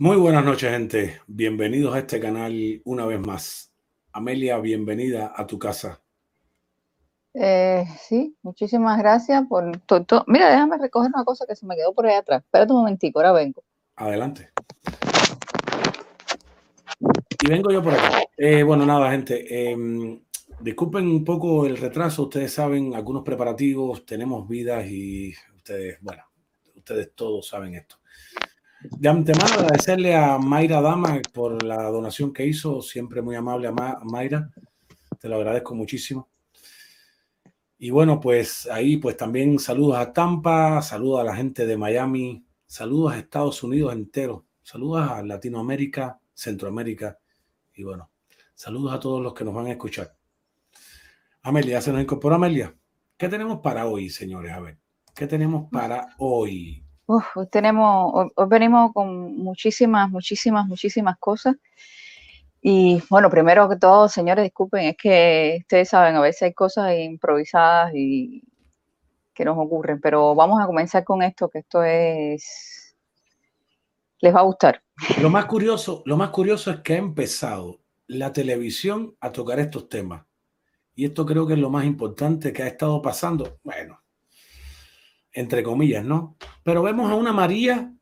Muy buenas noches, gente. Bienvenidos a este canal una vez más. Amelia, bienvenida a tu casa. Eh, sí, muchísimas gracias por todo. Mira, déjame recoger una cosa que se me quedó por ahí atrás. Espérate un momentico, ahora vengo. Adelante. Y vengo yo por acá. Eh, bueno, nada, gente. em, disculpen un poco el retraso. Ustedes saben, algunos preparativos, tenemos vidas y ustedes, bueno, ustedes todos saben esto. De antemano agradecerle a Mayra Dama por la donación que hizo, siempre muy amable a Ma- Mayra, te lo agradezco muchísimo. Y bueno, pues ahí pues también saludos a Tampa, saludos a la gente de Miami, saludos a Estados Unidos entero, saludos a Latinoamérica, Centroamérica y bueno, saludos a todos los que nos van a escuchar. Amelia, ¿ya se nos incorporó Amelia? ¿Qué tenemos para hoy, señores? A ver, ¿qué tenemos para hoy? Hoy tenemos, hoy venimos con muchísimas, muchísimas, muchísimas cosas. Y bueno, primero que todo, señores, disculpen, es que ustedes saben, a veces hay cosas improvisadas y que nos ocurren, pero vamos a comenzar con esto, que esto es, les va a gustar. Lo más curioso, lo más curioso es que ha empezado la televisión a tocar estos temas. Y esto creo que es lo más importante que ha estado pasando. Bueno, entre comillas, ¿no? Pero vemos a una María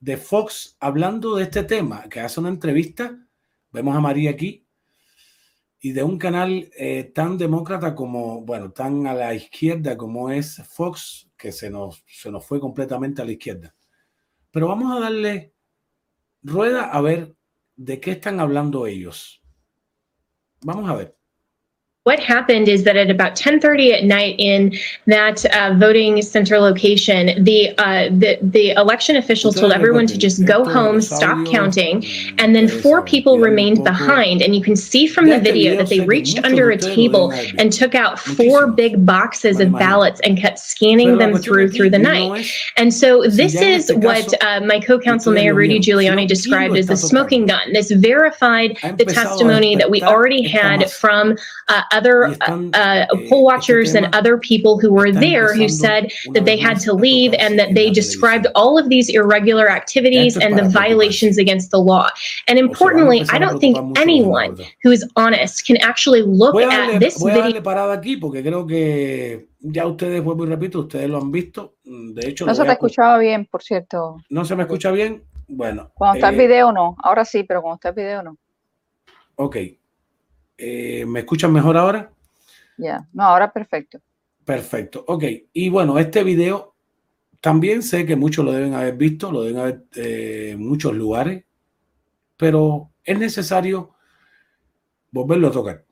de Fox hablando de este tema, que hace una entrevista. Vemos a María aquí y de un canal eh, tan demócrata como, bueno, tan a la izquierda como es Fox, que se nos, se nos fue completamente a la izquierda. Pero vamos a darle rueda a ver de qué están hablando ellos. Vamos a ver. What happened is that at about 10:30 at night in that uh, voting center location, the, uh, the the election officials told everyone to just go home, stop counting, and then four people remained behind. And you can see from the video that they reached under a table and took out four big boxes of ballots and kept scanning them through through the night. And so this is what uh, my co-counsel Mayor Rudy Giuliani described as the smoking gun. This verified the testimony that we already had from uh, other uh, uh, poll watchers and other people who were there who said that they had to leave and that they described all of these irregular activities and the violations against the law. And importantly, I don't think anyone who is honest can actually look at this video. darle parada aquí porque creo que ya ustedes, vuelvo y repito, ustedes lo han visto. De hecho, No se voy te a- escuchaba bien, por cierto. ¿No se me escucha bien? Bueno. Cuando está el eh, video no, ahora sí, pero cuando está el video no. Ok. Eh, ¿Me escuchan mejor ahora? Ya, no, ahora perfecto. Perfecto. Ok. Y bueno, este video también sé que muchos lo deben haber visto, lo deben haber eh, en muchos lugares, pero es necesario volverlo a tocar.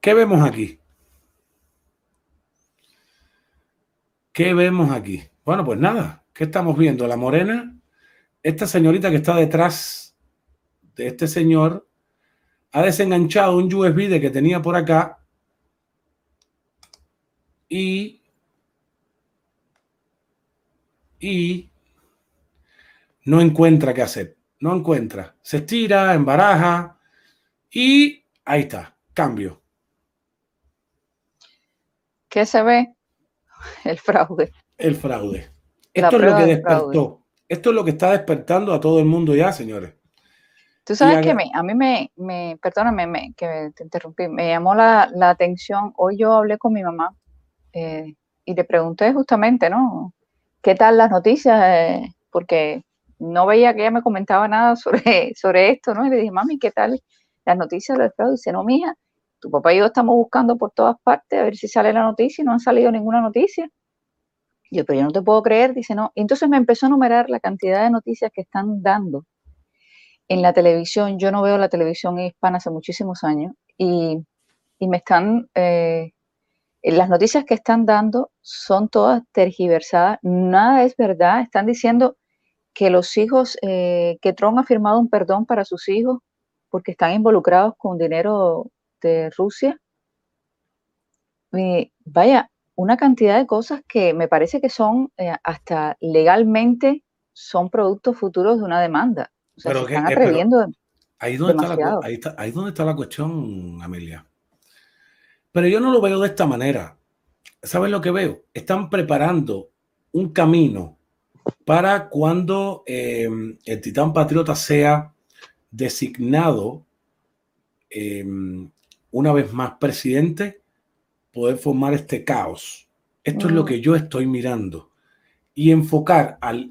¿Qué vemos aquí? ¿Qué vemos aquí? Bueno, pues nada, ¿qué estamos viendo? La morena, esta señorita que está detrás de este señor, ha desenganchado un USB de que tenía por acá y y no encuentra qué hacer. No encuentra. Se estira, embaraja y ahí está, cambio. ¿Qué se ve? El fraude. El fraude. Esto es lo que despertó. Esto es lo que está despertando a todo el mundo ya, señores. Tú sabes que a mí me, me perdóname que te interrumpí, me llamó la, atención. Hoy yo hablé con mi mamá eh, y le pregunté justamente, ¿no? ¿Qué tal las noticias? Eh, porque no veía que ella me comentaba nada sobre, sobre esto, ¿no? Y le dije, mami, ¿qué tal las noticias del fraude? Dice, no, mija, tu papá y yo estamos buscando por todas partes a ver si sale la noticia y no ha salido ninguna noticia. Yo, pero yo no te puedo creer, dice, no. entonces me empezó a enumerar la cantidad de noticias que están dando en la televisión. Yo no veo la televisión hispana hace muchísimos años y, me están, eh, las noticias que están dando son todas tergiversadas, nada es verdad. Están diciendo que los hijos, eh, que Trump ha firmado un perdón para sus hijos porque están involucrados con dinero de Rusia. Y vaya, una cantidad de cosas que me parece que son eh, hasta legalmente son productos futuros de una demanda. O sea, se están eh, atreviendo. ahí, donde está la, ahí, está, ahí donde está la cuestión, Amelia. Pero yo no lo veo de esta manera. ¿Sabes lo que veo? Están preparando un camino para cuando eh, el titán patriota sea designado una vez más presidente, poder formar este caos. Esto es lo que yo estoy mirando. Y enfocar al,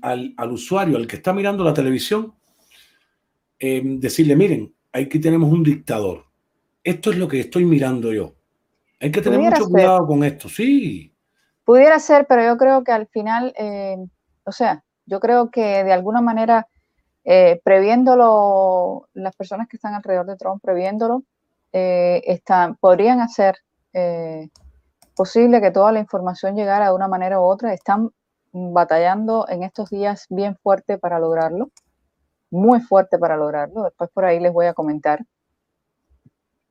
usuario, al que está mirando la televisión, decirle, miren, aquí tenemos un dictador. Esto es lo que estoy mirando yo. Hay que tener mucho cuidado con esto, sí. Pudiera ser, pero yo creo que al final, eh, o sea, yo creo que de alguna manera, eh, previéndolo, las personas que están alrededor de Trump, previéndolo, eh, están, podrían hacer eh, posible que toda la información llegara de una manera u otra. Están batallando en estos días bien fuerte para lograrlo, muy fuerte para lograrlo. Después por ahí les voy a comentar.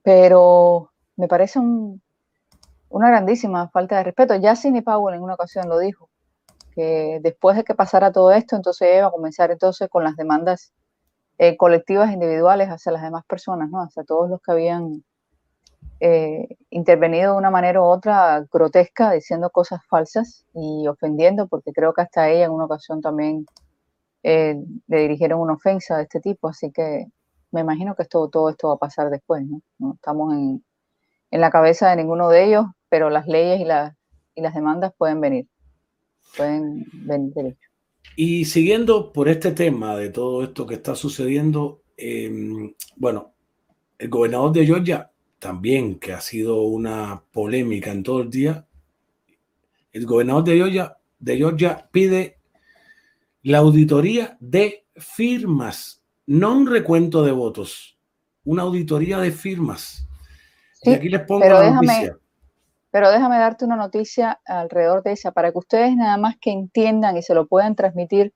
Pero me parece una grandísima falta de respeto. Ya Sidney Powell en una ocasión lo dijo, que después de que pasara todo esto, entonces iba a comenzar entonces con las demandas eh, colectivas individuales hacia las demás personas, ¿no? Hacia todos los que habían eh, intervenido de una manera u otra grotesca, diciendo cosas falsas y ofendiendo, porque creo que hasta ella en una ocasión también eh, le dirigieron una ofensa de este tipo, así que me imagino que esto, todo esto va a pasar después, ¿no? no estamos en, la cabeza de ninguno de ellos, pero las leyes y, las y las demandas pueden venir, pueden venir derecho. Y siguiendo por este tema de todo esto que está sucediendo, em, bueno, el gobernador de Georgia también, que ha sido una polémica en todo el día, el gobernador de Georgia, de Georgia pide la auditoría de firmas, no un recuento de votos, una auditoría de firmas. y aquí les pongo la noticia. Pero déjame darte una noticia alrededor de esa, para que ustedes nada más que entiendan y se lo puedan transmitir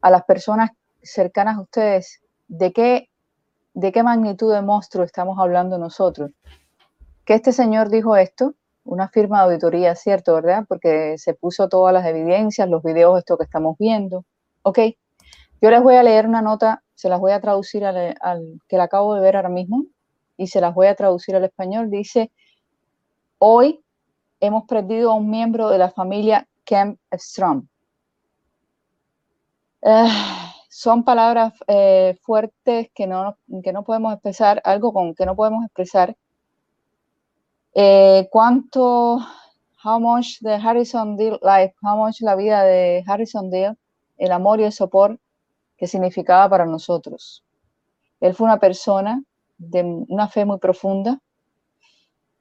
a las personas cercanas a ustedes de qué, de qué magnitud de monstruo estamos hablando nosotros. Que este señor dijo esto, una firma de auditoría, ¿cierto? ¿Verdad? Porque se puso todas las evidencias, los videos, esto que estamos viendo. Ok, yo les voy a leer una nota, se las voy a traducir al, al que la acabo de ver ahora mismo y se las voy a traducir al español. Dice, Hoy hemos perdido a un miembro de la familia Kemp Strom. Ah, son palabras eh, fuertes que no, que no podemos expresar, algo con que no podemos expresar. Eh, ¿Cuánto, how much the Harrison Deal life, how much la vida de Harrison Deal, el amor y el soporte que significaba para nosotros? Él fue una persona de una fe muy profunda,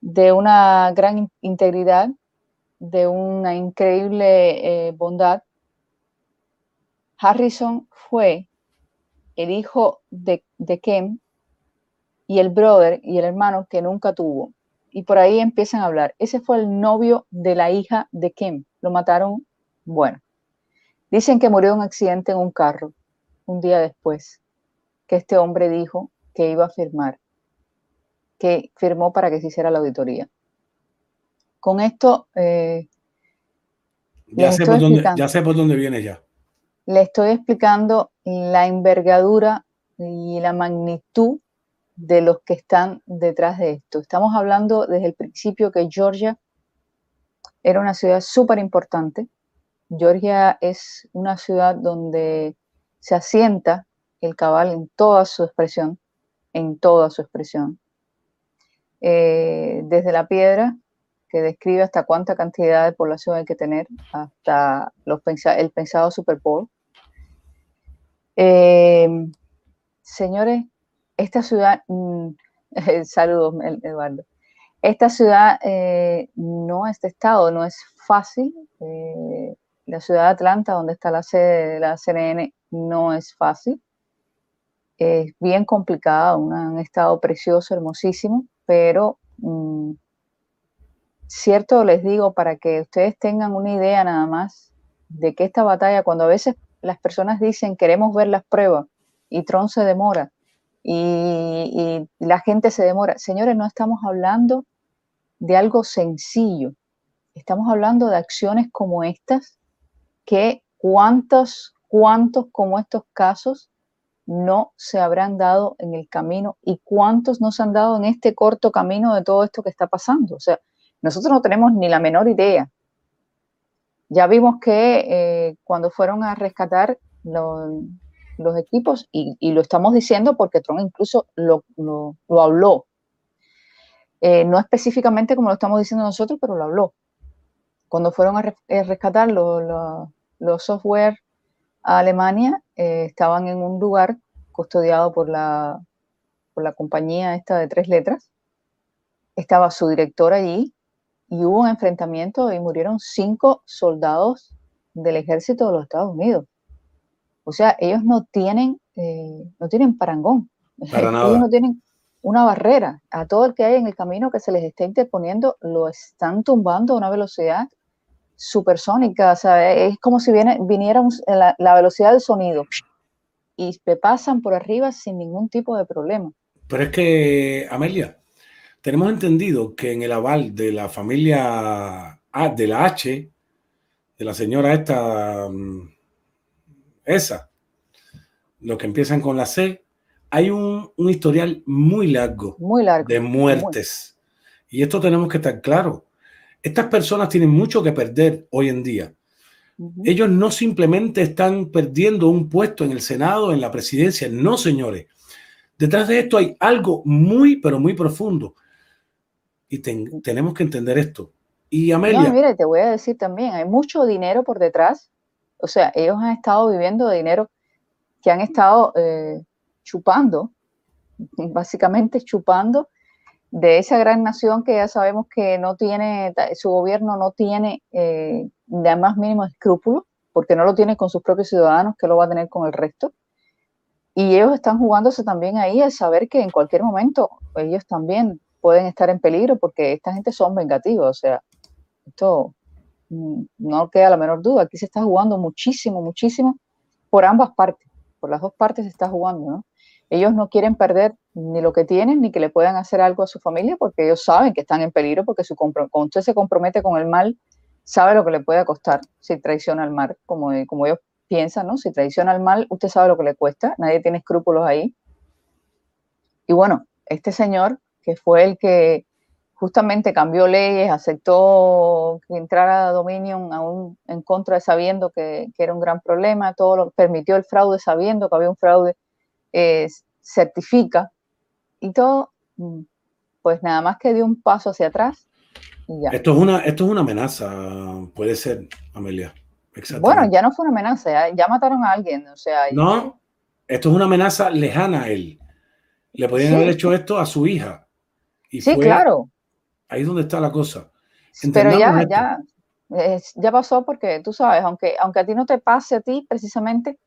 de una gran integridad, de una increíble eh, bondad. Harrison fue el hijo de, de Kem y el brother y el hermano que nunca tuvo. Y por ahí empiezan a hablar. Ese fue el novio de la hija de Kim. Lo mataron, bueno. Dicen que murió en un accidente en un carro un día después, que este hombre dijo que iba a firmar que firmó para que se hiciera la auditoría. Con esto, eh, Ya sé, por dónde, ya sé por dónde viene ya. Le estoy explicando la envergadura y la magnitud de los que están detrás de esto. Estamos hablando desde el principio que Georgia era una ciudad súper importante. Georgia es una ciudad donde se asienta el cabal en toda su expresión, en toda su expresión. Eh, desde la piedra, que describe hasta cuánta cantidad de población hay que tener, hasta el pensado Super. Eh, señores, esta ciudad, mm, saludos Eduardo, esta ciudad eh, no es de estado, no es fácil. Eh, la ciudad de Atlanta, donde está la sede de la CNN, no es fácil. Es bien complicada, un, estado precioso, hermosísimo, pero mm, cierto les digo para que ustedes tengan una idea nada más de que esta batalla, cuando a veces las personas dicen queremos ver las pruebas y Trump se demora y, y la gente se demora, señores, no estamos hablando de algo sencillo. Estamos hablando de acciones como estas, que cuántos, cuántos como estos casos no se habrán dado en el camino y cuántos no se han dado en este corto camino de todo esto que está pasando. O sea, nosotros no tenemos ni la menor idea. Ya vimos que eh, cuando fueron a rescatar los equipos, y, lo estamos diciendo porque Trump incluso lo, lo habló, eh, no específicamente como lo estamos diciendo nosotros, pero lo habló. Cuando fueron a, eh, rescatar los software a Alemania, eh, estaban en un lugar custodiado por la, por la compañía esta de tres letras. Estaba su director allí y hubo un enfrentamiento y murieron cinco soldados del ejército de los Estados Unidos. O sea, ellos no tienen, no tienen parangón. Ellos no tienen, una barrera. A todo el que hay en el camino que se les está interponiendo, lo están tumbando a una velocidad supersónica. O sea, es como si viene, viniera la, la, velocidad del sonido y te pasan por arriba sin ningún tipo de problema. Pero es que, Amelia, tenemos entendido que en el aval de la familia A, de la H, de la señora esta, mm, esa, los que empiezan con la C, hay un, historial muy largo, de muertes. Y esto tenemos que estar claro. Estas personas tienen mucho que perder hoy en día. Ellos no simplemente están perdiendo un puesto en el Senado, en la presidencia. No, señores. Detrás de esto hay algo muy, pero muy profundo. Y tenemos que entender esto. Y Amelia. No, mira, te voy a decir también, hay mucho dinero por detrás. O sea, ellos han estado viviendo de dinero que han estado eh, chupando, básicamente chupando de esa gran nación que ya sabemos que no tiene, su gobierno no tiene eh, de más mínimo escrúpulo, porque no lo tiene con sus propios ciudadanos, que lo va a tener con el resto. Y ellos están jugándose también ahí al saber que en cualquier momento ellos también pueden estar en peligro, porque esta gente son vengativos, o sea, esto mm, no queda la menor duda, aquí se está jugando muchísimo, muchísimo por ambas partes, por las dos partes se está jugando, ¿no? Ellos no quieren perder ni lo que tienen ni que le puedan hacer algo a su familia porque ellos saben que están en peligro porque su cuando usted se compromete con el mal, sabe lo que le puede costar si traiciona al mal, como, como ellos piensan, ¿no? Si traiciona al mal, usted sabe lo que le cuesta, nadie tiene escrúpulos ahí. Y bueno, este señor, que fue el que justamente cambió leyes, aceptó que entrara Dominion en contra de sabiendo que, que era un gran problema, todo lo permitió el fraude sabiendo que había un fraude eh, certifica y todo, mm, pues nada más que dio un paso hacia atrás. Esto es una, esto es una amenaza, puede ser, Amelia. Bueno, ya no fue una amenaza, ya, mataron a alguien, o sea. No, esto es una amenaza lejana a él. Le podían haber hecho esto a su hija. Y sí, claro. Ahí es donde está la cosa. Pero ya, ya, ya pasó porque tú sabes, aunque, aunque a ti no te pase a ti precisamente,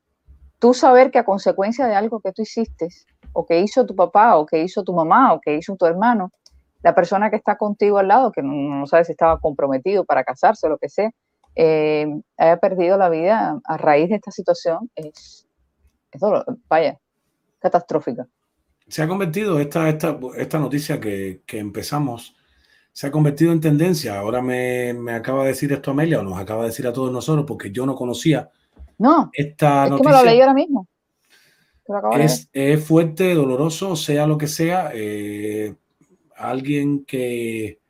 tú saber que a consecuencia de algo que tú hiciste, o que hizo tu papá, o que hizo tu mamá, o que hizo tu hermano, la persona que está contigo al lado, que no, sabe si estaba comprometido para casarse o lo que sea, eh, haya perdido la vida a raíz de esta situación, es, vaya, catastrófica. Se ha convertido esta, esta, esta noticia que, que empezamos se ha convertido en tendencia. Ahora me, me, acaba de decir esto Amelia, o nos acaba de decir a todos nosotros, porque yo no conocía no, esta es noticia. que me lo leí ahora mismo. Es, es, fuerte, doloroso, sea lo que sea. Eh, alguien que,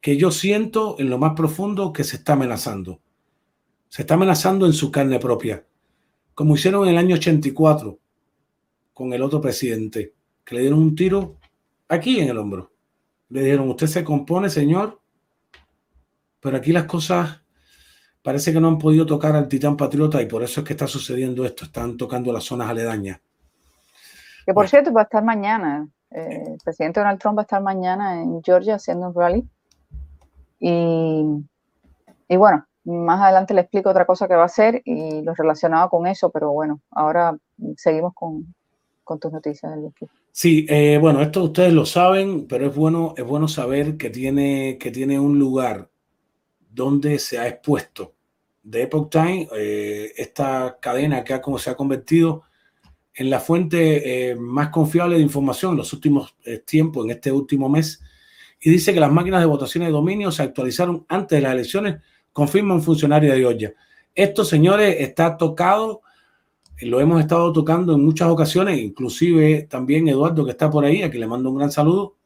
que yo siento en lo más profundo que se está amenazando. Se está amenazando en su carne propia, como hicieron en el año 84 con el otro presidente, que le dieron un tiro aquí en el hombro. Le dijeron, usted se compone, señor, pero aquí las cosas parece que no han podido tocar al titán patriota y por eso es que está sucediendo esto, están tocando las zonas aledañas. Que por cierto va a estar mañana, eh, el presidente Donald Trump va a estar mañana en Georgia haciendo un rally. Y, y bueno, más adelante le explico otra cosa que va a hacer y lo relacionado con eso, pero bueno, ahora seguimos con, con tus noticias. Sí, eh, bueno, esto ustedes lo saben, pero es bueno, es bueno saber que tiene, que tiene un lugar donde se ha expuesto. The Epoch Time, eh, esta cadena que ha, como se ha convertido en la fuente eh, más confiable de información en los últimos eh, tiempos, en este último mes, y dice que las máquinas de votación de dominio se actualizaron antes de las elecciones, confirma un funcionario de Georgia. Esto, señores, está tocado, lo hemos estado tocando en muchas ocasiones, inclusive también Eduardo, que está por ahí, a quien le mando un gran saludo,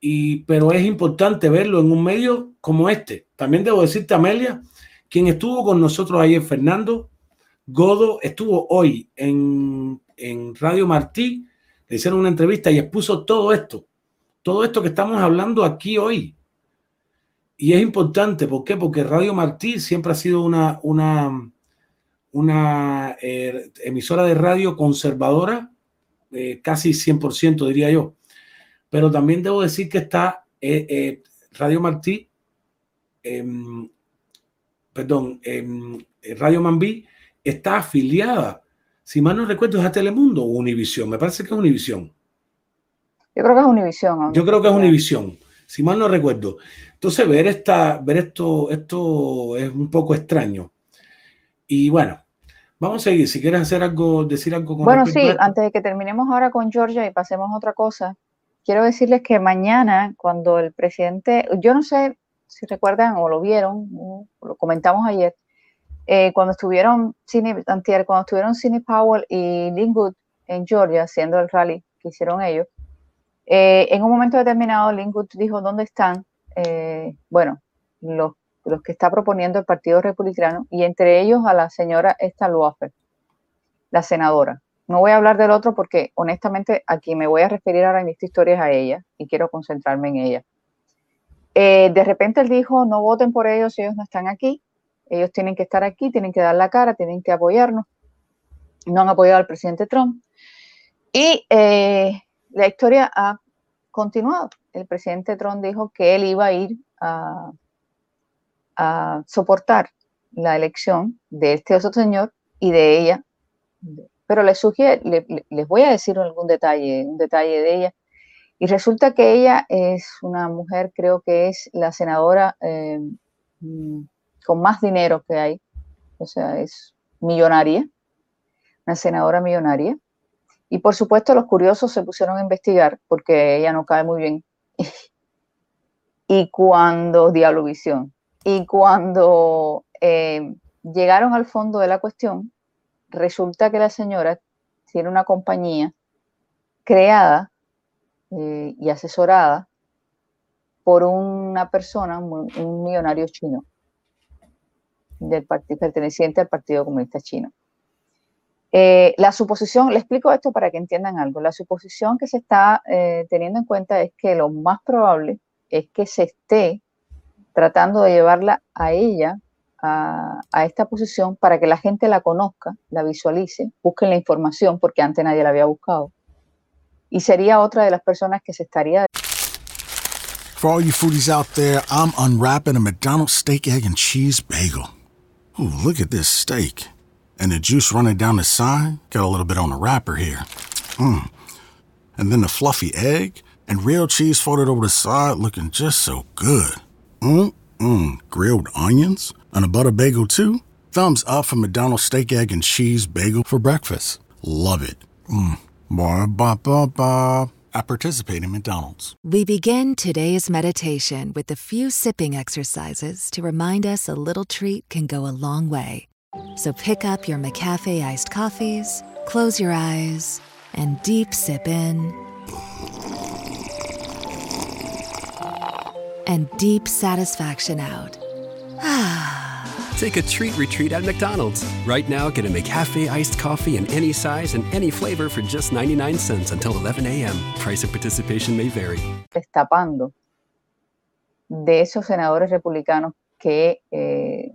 y, pero es importante verlo en un medio como este. También debo decirte, Amelia, quien estuvo con nosotros ayer, Fernando Godo, estuvo hoy en, en Radio Martí, le hicieron una entrevista y expuso todo esto, todo esto que estamos hablando aquí hoy. Y es importante, ¿por qué? Porque Radio Martí siempre ha sido una, una, una eh, emisora de radio conservadora, eh, casi 100% diría yo. Pero también debo decir que está eh, eh Radio Martí, eh, perdón, Radio Mambí está afiliada, si mal no recuerdo, es a Telemundo o Univisión. Me parece que es Univisión. Yo creo que es Univisión. Yo creo que es Univisión, si mal no recuerdo. Entonces, ver, esta, ver esto, esto es un poco extraño. Y bueno, vamos a seguir. Si quieres hacer algo, decir algo con Bueno, sí, antes de que terminemos ahora con Georgia y pasemos a otra cosa, quiero decirles que mañana, cuando el presidente, yo no sé si recuerdan o lo vieron, lo comentamos ayer, eh, cuando estuvieron Cine cuando estuvieron Cine Powell y Lingwood en Georgia haciendo el rally que hicieron ellos, eh, en un momento determinado Lingwood dijo dónde están, eh, bueno, los, los, que está proponiendo el Partido Republicano y entre ellos a la señora Esta Loafer, la senadora. No voy a hablar del otro porque honestamente aquí me voy a referir ahora en esta historia es a ella y quiero concentrarme en ella. de repente él dijo, no voten por ellos ellos no están aquí. Ellos tienen que estar aquí, tienen que dar la cara, tienen que apoyarnos. No han apoyado al presidente Trump. Y eh, la historia ha continuado. El presidente Trump dijo que él iba a ir a, soportar la elección de este otro señor y de ella. Pero les sugiero, les voy a decir algún detalle, un detalle de ella. Y resulta que ella es una mujer, creo que es la senadora eh, con más dinero que hay, o sea, es millonaria, una senadora millonaria. Y por supuesto los curiosos se pusieron a investigar porque ella no cae muy bien. y cuando, Diablo Visión, y cuando eh, llegaron al fondo de la cuestión, resulta que la señora tiene una compañía creada eh, y asesorada por una persona, un millonario chino del perteneciente al Partido Comunista Chino. Eh, la suposición, le explico esto para que entiendan algo, la suposición que se está eh, teniendo en cuenta es que lo más probable es que se esté tratando de llevarla a ella a, esta posición para que la gente la conozca, la visualice, busquen la información porque antes nadie la había buscado. Y sería otra de las personas que se estaría... For all you foodies out there, I'm unwrapping a McDonald's steak, egg, and cheese bagel. Ooh, look at this steak. And the juice running down the side. Got a little bit on the wrapper here. Mmm. And then the fluffy egg and real cheese folded over the side looking just so good. Mmm, mmm. Grilled onions and a butter bagel too. Thumbs up for McDonald's steak, egg, and cheese bagel for breakfast. Love it. Mmm. Ba ba ba ba. at participating McDonald's. We begin today's meditation with a few sipping exercises to remind us a little treat can go a long way. So pick up your McCafe iced coffees, close your eyes, and deep sip in. And deep satisfaction out. Take a treat retreat at McDonald's. Right now, get a McCafe iced coffee in any size and any flavor for just 99 cents until 11 a.m. Price of participation may vary. Destapando de esos senadores republicanos que eh,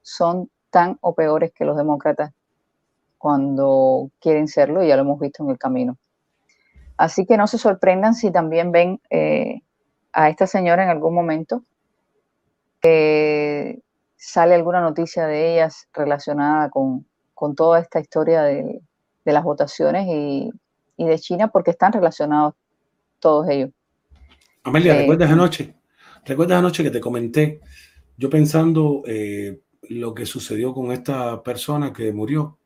son tan o peores que los demócratas cuando quieren serlo, y ya lo hemos visto en el camino. Así que no se sorprendan si también ven eh, a esta señora en algún momento. Sale alguna noticia de ellas relacionada con, con toda esta historia de, de las votaciones y, y, de China, porque están relacionados todos ellos. Amelia, eh, ¿recuerdas anoche? ¿Recuerdas anoche que te comenté? Yo pensando eh, lo que sucedió con esta persona que murió.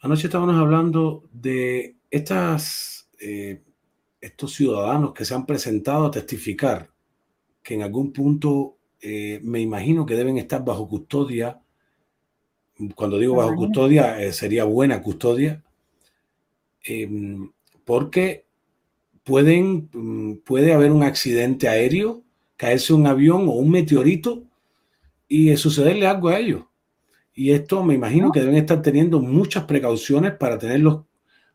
Anoche estábamos hablando de estas, eh, estos ciudadanos que se han presentado a testificar que en algún punto eh, me imagino que deben estar bajo custodia. Cuando digo bajo custodia, eh, sería buena custodia, eh, porque pueden, mm, puede haber un accidente aéreo, caerse un avión o un meteorito y sucederle algo a ellos. Y esto me imagino que deben estar teniendo muchas precauciones para tenerlos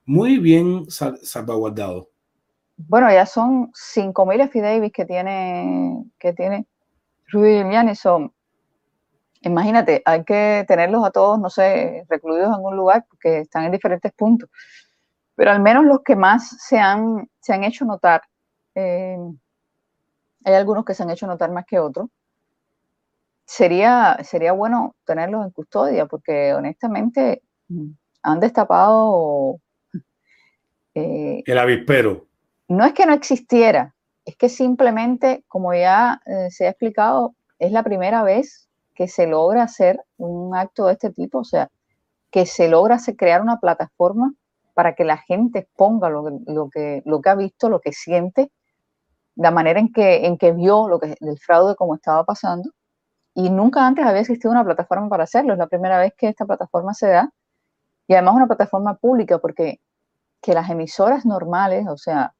muy bien sal salvaguardados. Bueno, ya son 5.000 affidavits que tiene, que tiene Rudy Giuliani son, imagínate, hay que tenerlos a todos, no sé, recluidos en un lugar porque están en diferentes puntos, pero al menos los que más se han, se han hecho notar, eh, hay algunos que se han hecho notar más que otros, sería, sería bueno tenerlos en custodia porque honestamente han destapado... Eh, el avispero. No es que no existiera, es que simplemente, como ya eh, se ha explicado, es la primera vez que se logra hacer un acto de este tipo, o sea, que se logra crear una plataforma para que la gente ponga lo, lo, que, lo que ha visto, lo que siente, la manera en que, en que vio lo que, el fraude como estaba pasando. Y nunca antes había existido una plataforma para hacerlo. Es la primera vez que esta plataforma se da. Y además una plataforma pública, porque que las emisoras normales, o sea,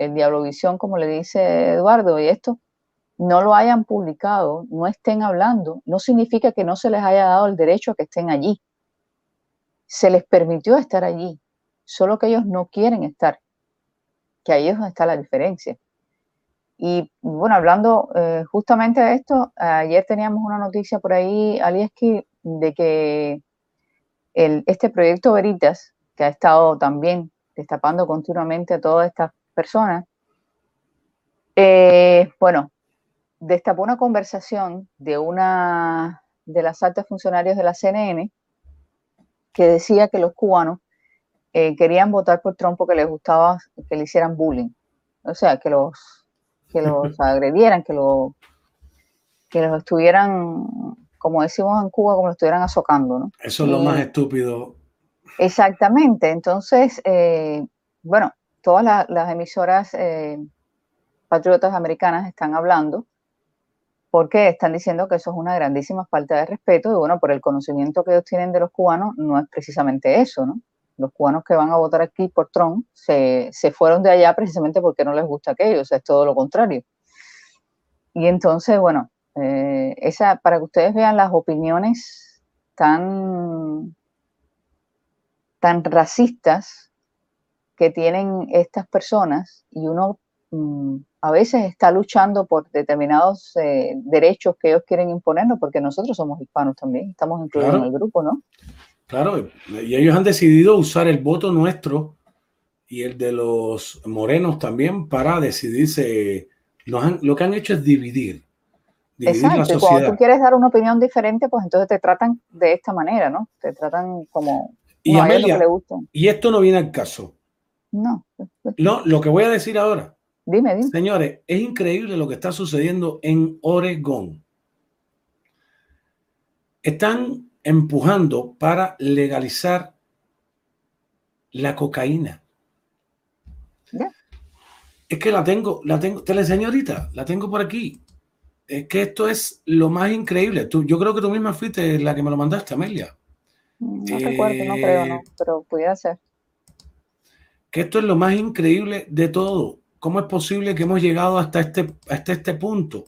el Diablovisión, como le dice Eduardo, y esto no lo hayan publicado, no estén hablando, no significa que no se les haya dado el derecho a que estén allí. Se les permitió estar allí, solo que ellos no quieren estar, que ahí es donde está la diferencia. Y bueno, hablando eh, justamente de esto, ayer teníamos una noticia por ahí, Alieski, de que el, este proyecto Veritas, que ha estado también destapando continuamente a todas estas personas, eh, bueno, destapó una conversación de una de las altas funcionarias de la CNN que decía que los cubanos eh, querían votar por Trump porque les gustaba que le hicieran bullying, o sea, que los, que los agredieran, que, lo, que los estuvieran, como decimos en Cuba, como los estuvieran azocando, ¿no? Eso es lo más estúpido. Exactamente, entonces, eh, bueno, todas las emisoras eh, patriotas americanas están hablando porque están diciendo que eso es una grandísima falta de respeto y bueno, por el conocimiento que ellos tienen de los cubanos, no es precisamente eso, ¿no? Los cubanos que van a votar aquí por Trump se, fueron de allá precisamente porque no les gusta aquello, es todo lo contrario. Y entonces, bueno, eh, esa, para que ustedes vean las opiniones tan, tan racistas que tienen estas personas y uno mm, a veces está luchando por determinados eh, derechos que ellos quieren imponernos, porque nosotros somos hispanos también, estamos incluidos en el grupo, ¿no? Claro, y ellos han decidido usar el voto nuestro y el de los morenos también para decidirse. lo que han hecho es dividir. dividir Exacto, la sociedad. cuando tú quieres dar una opinión diferente, pues entonces te tratan de esta manera, ¿no? Te tratan como... Y, Amelia, y esto no viene al caso. No. No, lo que voy a decir ahora. Dime, dime. Señores, es increíble lo que está sucediendo en Oregón. Están empujando para legalizar la cocaína. Es que la tengo, la tengo, te la enseño ahorita, la tengo por aquí. Es que esto es lo más increíble. Tú, yo creo que tú misma fuiste la que me lo mandaste, Amelia. Mm, no recuerdo, no creo, no, eh, pero pudiera ser. Que esto es lo más increíble de todo. ¿Cómo es posible que hemos llegado hasta este, hasta este punto?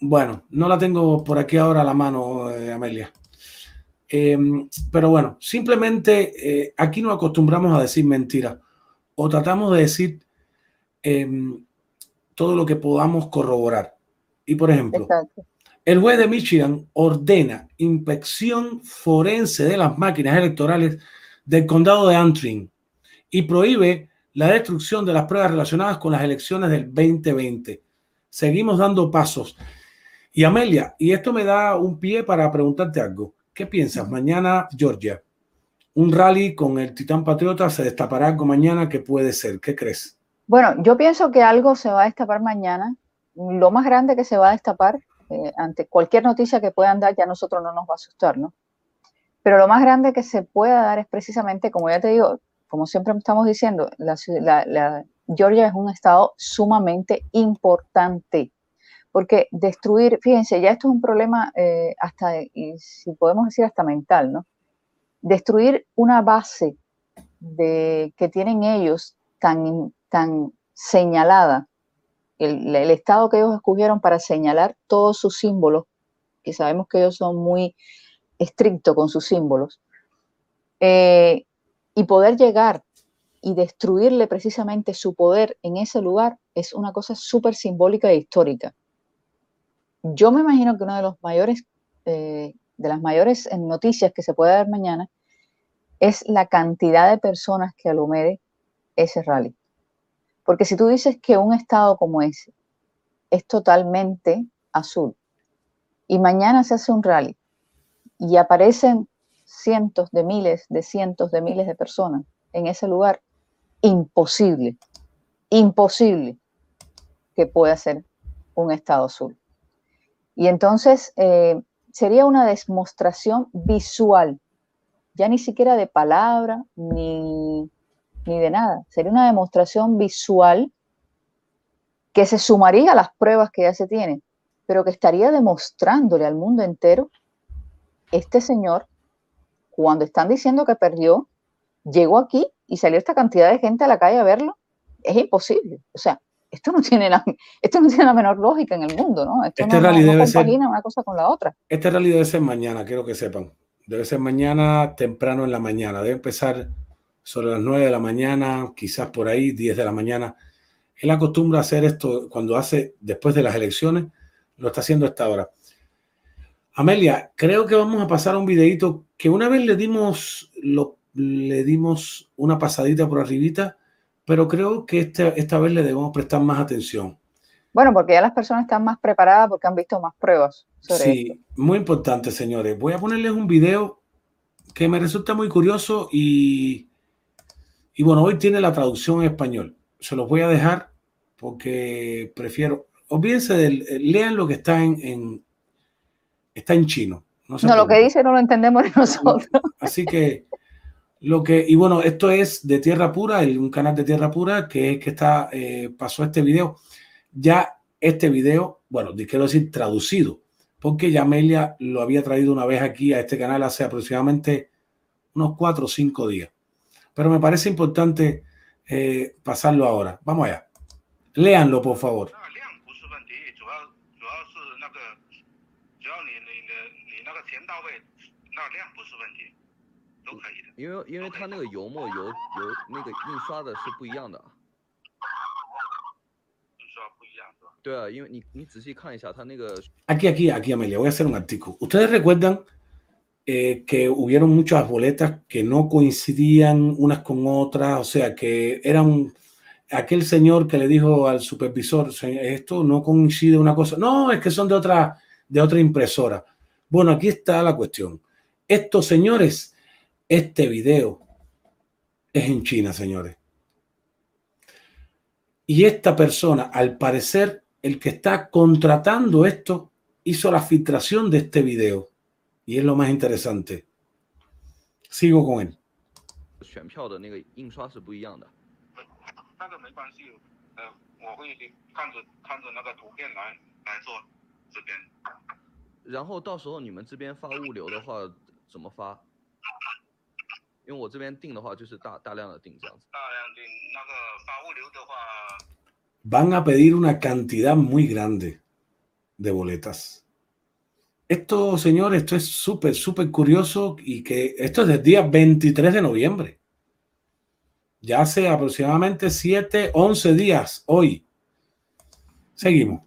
Bueno, no la tengo por aquí ahora a la mano, eh, Amelia. Em, pero bueno, simplemente eh, aquí nos acostumbramos a decir mentiras o tratamos de decir em, todo lo que podamos corroborar. Y por ejemplo, el juez de Michigan ordena inspección forense de las máquinas electorales del condado de Antrim y prohíbe la destrucción de las pruebas relacionadas con las elecciones del 2020. Seguimos dando pasos. Y Amelia, y esto me da un pie para preguntarte algo. ¿Qué piensas? Mañana, Georgia, un rally con el Titán Patriota se destapará algo mañana. ¿Qué puede ser? ¿Qué crees? Bueno, yo pienso que algo se va a destapar mañana. Lo más grande que se va a destapar, eh, ante cualquier noticia que puedan dar, ya nosotros no nos va a asustar, ¿no? Pero lo más grande que se pueda dar es precisamente, como ya te digo, como siempre estamos diciendo, Georgia es un estado sumamente importante porque destruir, fíjense, ya esto es un problema eh, hasta, y si podemos decir hasta mental, ¿no? Destruir una base de, que tienen ellos tan, tan señalada, el, estado que ellos escogieron para señalar todos sus símbolos, que sabemos que ellos son muy estrictos con sus símbolos, eh, y poder llegar y destruirle precisamente su poder en ese lugar es una cosa súper simbólica e histórica. Yo me imagino que una de los mayores, eh, de las mayores eh, noticias que se puede dar mañana es la cantidad de personas que alumere ese rally. Porque si tú dices que un estado como ese es totalmente azul y mañana se hace un rally y aparecen cientos de miles, de cientos de miles de personas en ese lugar, imposible, imposible que pueda ser un estado azul. Y entonces eh, sería una demostración visual, ya ni siquiera de palabra ni, ni de nada. Sería una demostración visual que se sumaría a las pruebas que ya se tienen, pero que estaría demostrándole al mundo entero, este señor, cuando están diciendo que perdió, llegó aquí y salió esta cantidad de gente a la calle a verlo, es imposible. O sea, esto no tiene la, esto no tiene la menor lógica en el mundo, ¿no? Esto este no, rally debe ser, una cosa con la otra. Este rally debe ser mañana, quiero que sepan. Debe ser mañana, temprano en la mañana. Debe empezar sobre las 9 de la mañana, quizás por ahí, 10 de la mañana. Él acostumbra a hacer esto cuando hace, después de las elecciones, lo está haciendo a esta hora. Amelia, creo que vamos a pasar a un videito que una vez le dimos, lo, le dimos una pasadita por arribita, pero creo que este, esta vez le debemos prestar más atención. Bueno, porque ya las personas están más preparadas porque han visto más pruebas. sí, muy importante, señores. Voy a ponerles un video que me resulta muy curioso y, y bueno, hoy tiene la traducción en español. Se los voy a dejar porque prefiero, olvídense del, lean lo que está en, está en chino. No, no lo que dice no lo entendemos nosotros. Así que lo que, y bueno, esto es de Tierra Pura, un canal de Tierra Pura que es que está, eh, pasó este video. Ya este video, bueno, quiero decir traducido, porque ya Amelia lo había traído una vez aquí a este canal hace aproximadamente unos cuatro o cinco días. Pero me parece importante eh, pasarlo ahora. Vamos allá. Léanlo, por favor. 因为因为它那个油墨油油那个印刷的是不一样的。印刷不一样是吧？对啊，因为你你仔细看一下它那个。Aquí aquí aquí Amelia voy a hacer un artículo. Ustedes recuerdan eh, que hubieron muchas boletas que no coincidían unas con otras, o sea que eran aquel señor que le dijo al supervisor esto no coincide una cosa, no es que son de otra de otra impresora. Bueno, aquí está la cuestión. Estos señores este video es en China, señores. Y esta persona, al parecer, el que está contratando esto, hizo la filtración de este video. Y es lo más interesante. Sigo con él. 那个没关系，呃，我会看着看着那个图片来来做这边。然后到时候你们这边发物流的话怎么发？ 因为我这边订的话就是大大量的订这样子。大量订那个发物流的话， van a pedir una cantidad muy grande de boletas. Esto, señores, esto es súper, súper curioso y que esto es del día 23 de noviembre. Ya hace aproximadamente 7, 11 días hoy. Seguimos.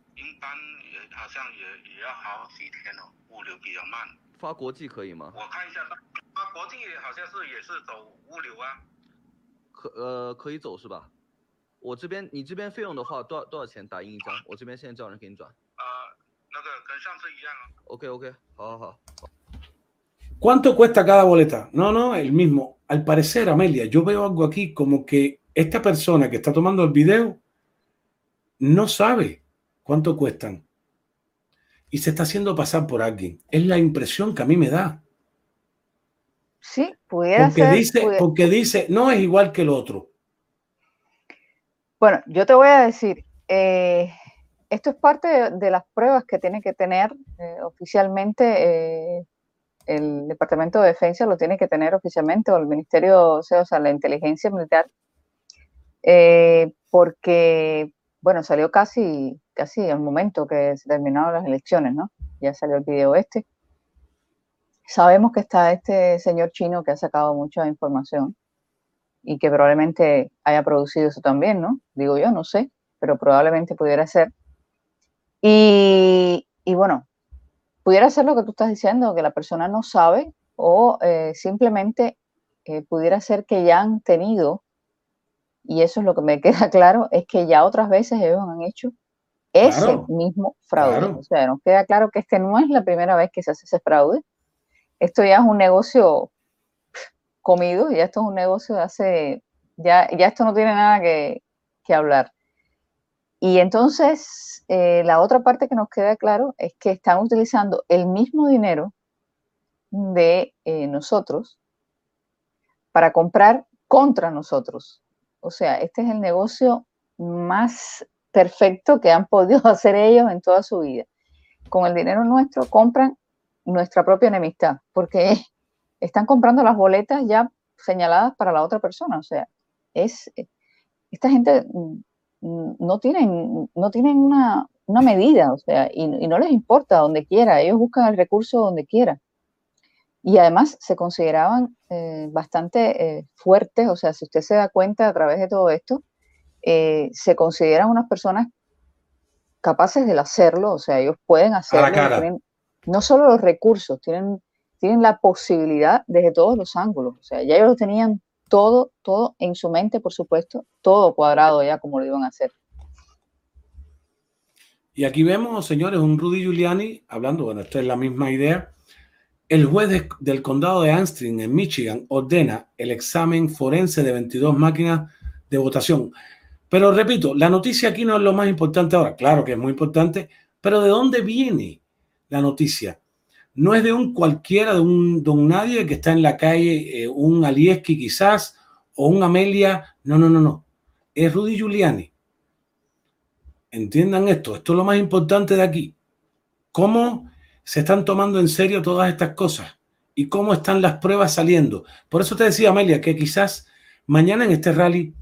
应 国际可以吗？我看一下，发国际好像是也是走物流啊。可呃可以走是吧？我这边你这边费用的话多少多少钱打印一张？我这边现在叫人给你转。呃，那个跟上次一样啊。 OK OK，好好好。 ¿Cuánto cuesta cada boleta? No, no, el mismo. Al parecer, Amelia, yo veo algo aquí como que esta persona que está tomando el video no sabe cuánto cuestan y se está haciendo pasar por alguien. Es la impresión que a mí me da. Sí, pudiera Porque ser. dice, pudiera- porque dice, no es igual que el otro. Bueno, yo te voy a decir, eh, esto es parte de, de las pruebas que tiene que tener eh, oficialmente eh, el Departamento de Defensa, lo tiene que tener oficialmente, o el Ministerio, o sea, o sea, la inteligencia militar, eh, porque, bueno, salió casi, casi al momento que se terminaron las elecciones, ¿no? Ya salió el video este. Sabemos que está este señor chino que ha sacado mucha información y que probablemente haya producido eso también, ¿no? Digo yo, no sé, pero probablemente pudiera ser. Y, y bueno, pudiera ser lo que tú estás diciendo, que la persona no sabe o eh, simplemente eh, pudiera ser que ya han tenido, y eso es lo que me queda claro, es que ya otras veces ellos han hecho ese Claro, mismo fraude. claro. O sea, nos queda claro que este no es la primera vez que se hace ese fraude. Esto ya es un negocio comido, ya esto es un negocio de hace, ya, ya esto no tiene nada que, que hablar. Y entonces, eh, la otra parte que nos queda claro es que están utilizando el mismo dinero de eh, nosotros para comprar contra nosotros. O sea, este es el negocio más perfecto que han podido hacer ellos en toda su vida. Con el dinero nuestro compran nuestra propia enemistad, porque están comprando las boletas ya señaladas para la otra persona. O sea, es esta gente mm, mm, no tienen, no tienen una, una medida, o sea, y, y no les importa donde quiera, ellos buscan el recurso donde quiera. Y además se consideraban eh, bastante eh, fuertes, o sea, si usted se da cuenta a través de todo esto, eh, se consideran unas personas capaces de hacerlo, o sea, ellos pueden hacerlo, cara. tienen no solo los recursos, tienen, tienen la posibilidad desde todos los ángulos, o sea, ya ellos lo tenían todo, todo en su mente, por supuesto, todo cuadrado ya como lo iban a hacer. Y aquí vemos, señores, un Rudy Giuliani hablando, bueno, esta es la misma idea. El juez de- del condado de Ansting, en Michigan, ordena el examen forense de 22 máquinas de votación. Pero repito, la noticia aquí no es lo más importante ahora. Claro que es muy importante, pero ¿de dónde viene la noticia? No es de un cualquiera, de un, de un nadie que está en la calle, eh, un Alieski quizás, o un Amelia. No, no, no, no. Es Rudy Giuliani. Entiendan esto, esto es lo más importante de aquí. ¿Cómo se están tomando en serio todas estas cosas? ¿Y cómo están las pruebas saliendo? Por eso te decía, Amelia, que quizás mañana en este rally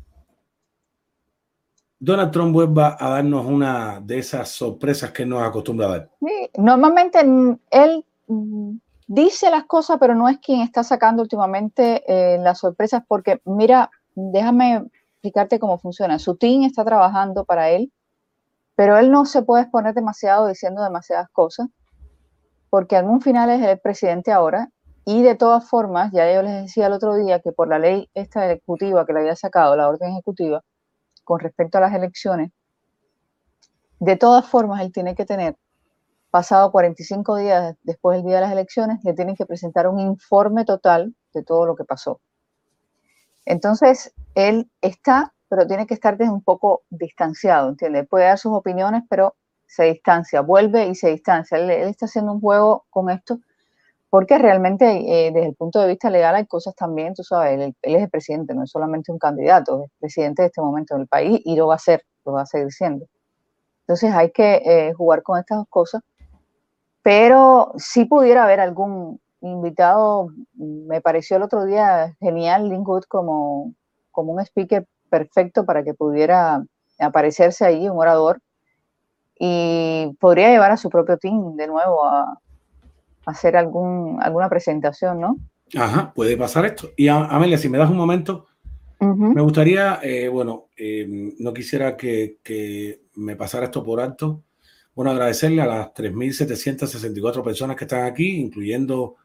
Donald Trump vuelva a darnos una de esas sorpresas que nos acostumbra a dar. Sí, normalmente él mm, dice las cosas, pero no es quien está sacando últimamente eh, las sorpresas, porque mira, déjame explicarte cómo funciona. Su team está trabajando para él, pero él no se puede exponer demasiado diciendo demasiadas cosas, porque algún final es el presidente ahora, y de todas formas, ya yo les decía el otro día que por la ley esta ejecutiva que le había sacado, la orden ejecutiva, con respecto a las elecciones, de todas formas él tiene que tener pasado 45 días después del día de las elecciones, le tienen que presentar un informe total de todo lo que pasó. Entonces, él está, pero tiene que estar desde un poco distanciado, ¿entiendes? Puede dar sus opiniones, pero se distancia, vuelve y se distancia. Él, él está haciendo un juego con esto porque realmente eh, desde el punto de vista legal hay cosas también, tú sabes, él, es el presidente, no es solamente un candidato, es presidente de este momento del país y lo va a ser, lo va a seguir siendo. Entonces hay que eh, jugar con estas dos cosas, pero si pudiera haber algún invitado, me pareció el otro día genial Lingwood como, como un speaker perfecto para que pudiera aparecerse ahí, un orador, y podría llevar a su propio team de nuevo a, hacer algún, alguna presentación, ¿no? Ajá, puede pasar esto. Y Amelia, si me das un momento, me gustaría, eh, bueno, eh, no quisiera que, que, me pasara esto por alto. Bueno, agradecerle a las 3.764 personas que están aquí, incluyendo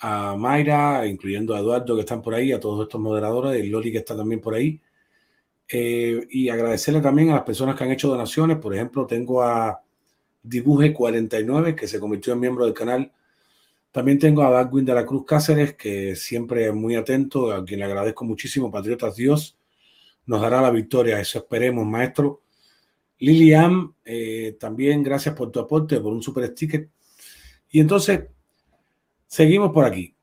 a Mayra, incluyendo a Eduardo que están por ahí, a todos estos moderadores, y Loli que está también por ahí. Eh, y agradecerle también a las personas que han hecho donaciones. Por ejemplo, tengo a Dibuje49, que se convirtió en miembro del canal también tengo a Darwin de la Cruz Cáceres, que siempre es muy atento, a quien le agradezco muchísimo. Patriotas, Dios nos dará la victoria, eso esperemos, maestro. Lilian, eh, también gracias por tu aporte, por un super sticker. Y entonces, seguimos por aquí.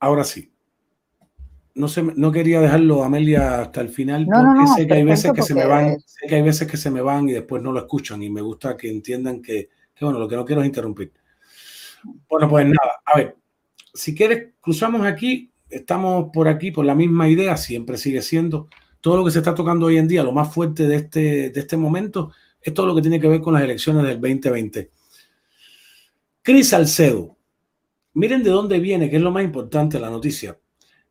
Ahora sí. No, sé, no quería dejarlo, Amelia, hasta el final, porque sé que hay veces que se me van, sé que hay veces que se me van y después no lo escuchan. Y me gusta que entiendan que, que bueno, lo que no quiero es interrumpir. Bueno, pues nada, a ver, si quieres, cruzamos aquí, estamos por aquí por la misma idea, siempre sigue siendo todo lo que se está tocando hoy en día, lo más fuerte de este, de este momento, es todo lo que tiene que ver con las elecciones del 2020. Cris Salcedo, miren de dónde viene, que es lo más importante la noticia,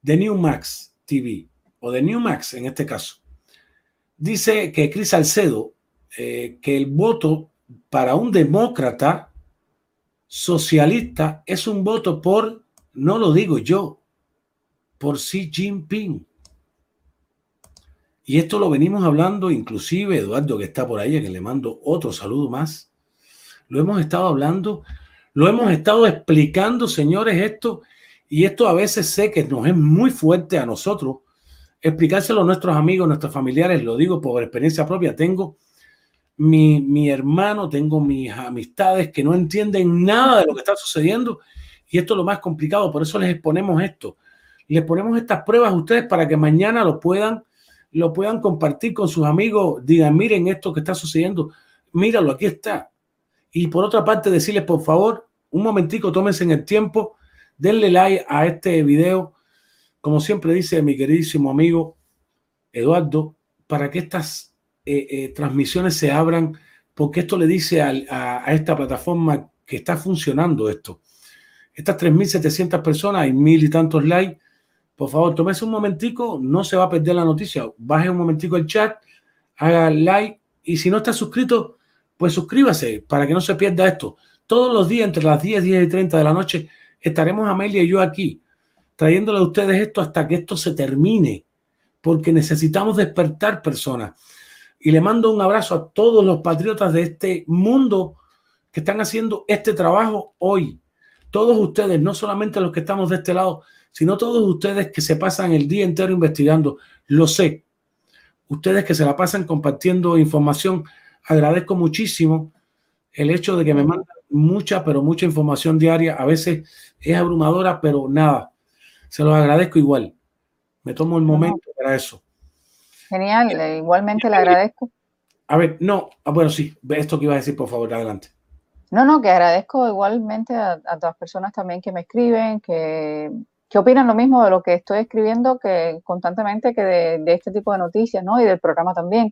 de New Max TV, o de New Max en este caso. Dice que Cris Salcedo, eh, que el voto para un demócrata socialista es un voto por, no lo digo yo, por Xi Jinping. Y esto lo venimos hablando, inclusive Eduardo que está por ahí, a que le mando otro saludo más. Lo hemos estado hablando, lo hemos estado explicando, señores, esto, y esto a veces sé que nos es muy fuerte a nosotros explicárselo a nuestros amigos, nuestros familiares, lo digo por experiencia propia, tengo mi, hermano, tengo mis amistades que no entienden nada de lo que está sucediendo y esto es lo más complicado, por eso les exponemos esto. Les ponemos estas pruebas a ustedes para que mañana lo puedan, lo puedan compartir con sus amigos, digan, miren esto que está sucediendo, míralo, aquí está. Y por otra parte, decirles, por favor, un momentico, tómense en el tiempo, denle like a este video, como siempre dice mi queridísimo amigo Eduardo, para que estas eh, eh, transmisiones se abran, porque esto le dice a, esta plataforma que está funcionando esto. Estas 3.700 personas y mil y tantos likes, por favor, tómese un momentico, no se va a perder la noticia. Baje un momentico el chat, haga like y si no está suscrito, pues suscríbase para que no se pierda esto. Todos los días, entre las 10, 10 y 30 de la noche, estaremos Amelia y yo aquí, trayéndole a ustedes esto hasta que esto se termine, porque necesitamos despertar personas y le mando un abrazo a todos los patriotas de este mundo que están haciendo este trabajo hoy. Todos ustedes, no solamente los que estamos de este lado, sino todos ustedes que se pasan el día entero investigando. Lo sé. Ustedes que se la pasan compartiendo información. Agradezco muchísimo el hecho de que me mandan mucha, pero mucha información diaria. A veces es abrumadora, pero nada. Se los agradezco igual. Me tomo el momento para eso. Genial, eh, igualmente le agradezco. A ver, no, ah, bueno, sí, esto que iba a decir, por favor, adelante. No, no, que agradezco igualmente a, todas las personas también que me escriben, que, que, opinan lo mismo de lo que estoy escribiendo que constantemente que de, este tipo de noticias, ¿no? Y del programa también.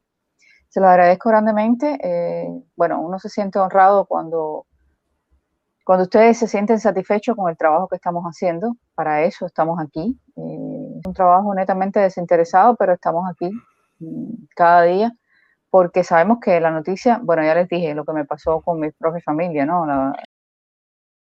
Se lo agradezco grandemente. Eh, bueno, uno se siente honrado cuando, cuando ustedes se sienten satisfechos con el trabajo que estamos haciendo. Para eso estamos aquí. Eh, es un trabajo netamente desinteresado, pero estamos aquí cada día, porque sabemos que la noticia, bueno, ya les dije lo que me pasó con mi propia familia, ¿no? La,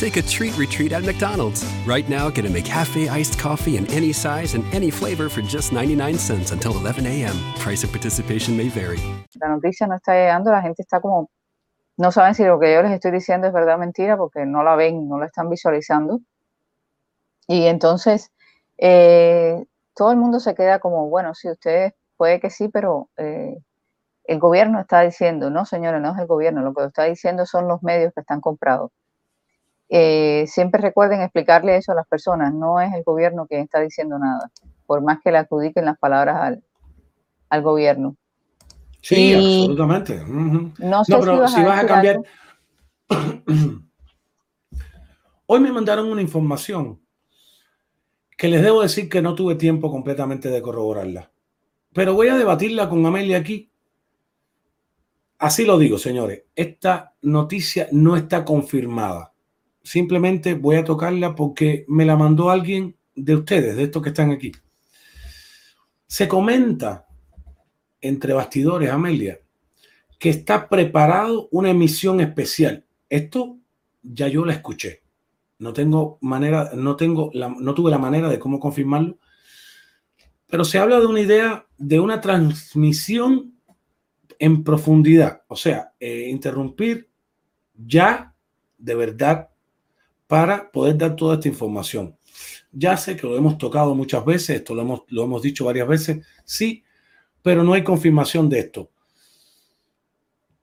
Take a treat retreat at McDonald's. Right now, get a McCafe iced coffee in any size and any flavor for just 99 cents until 11 a.m. Price and participation may vary. La noticia no está llegando, la gente está como, no saben si lo que yo les estoy diciendo es verdad o mentira porque no la ven, no la están visualizando. Y entonces, eh, todo el mundo se queda como, bueno, sí, ustedes puede que sí, pero eh, el gobierno está diciendo, no, señores, no es el gobierno, lo que está diciendo son los medios que están comprados. Eh, siempre recuerden explicarle eso a las personas, no es el gobierno quien está diciendo nada, por más que le adjudiquen las palabras al, al gobierno. Sí, Y- absolutamente. No sé pero si vas a cambiar. algo. Hoy me mandaron una información que les debo decir que no tuve tiempo completamente de corroborarla. Pero voy a debatirla con Amelia aquí. Así lo digo, señores. Esta noticia no está confirmada. Simplemente voy a tocarla porque me la mandó alguien de ustedes, de estos que están aquí. Se comenta entre bastidores, Amelia, que está preparado una emisión especial. Esto ya yo la escuché. No tengo manera, no tengo la, no tuve la manera de cómo confirmarlo. Pero se habla de una idea de una transmisión en profundidad, o sea, eh, interrumpir ya de verdad para poder dar toda esta información. Ya sé que lo hemos tocado muchas veces, esto lo hemos, dicho varias veces, sí, pero no hay confirmación de esto.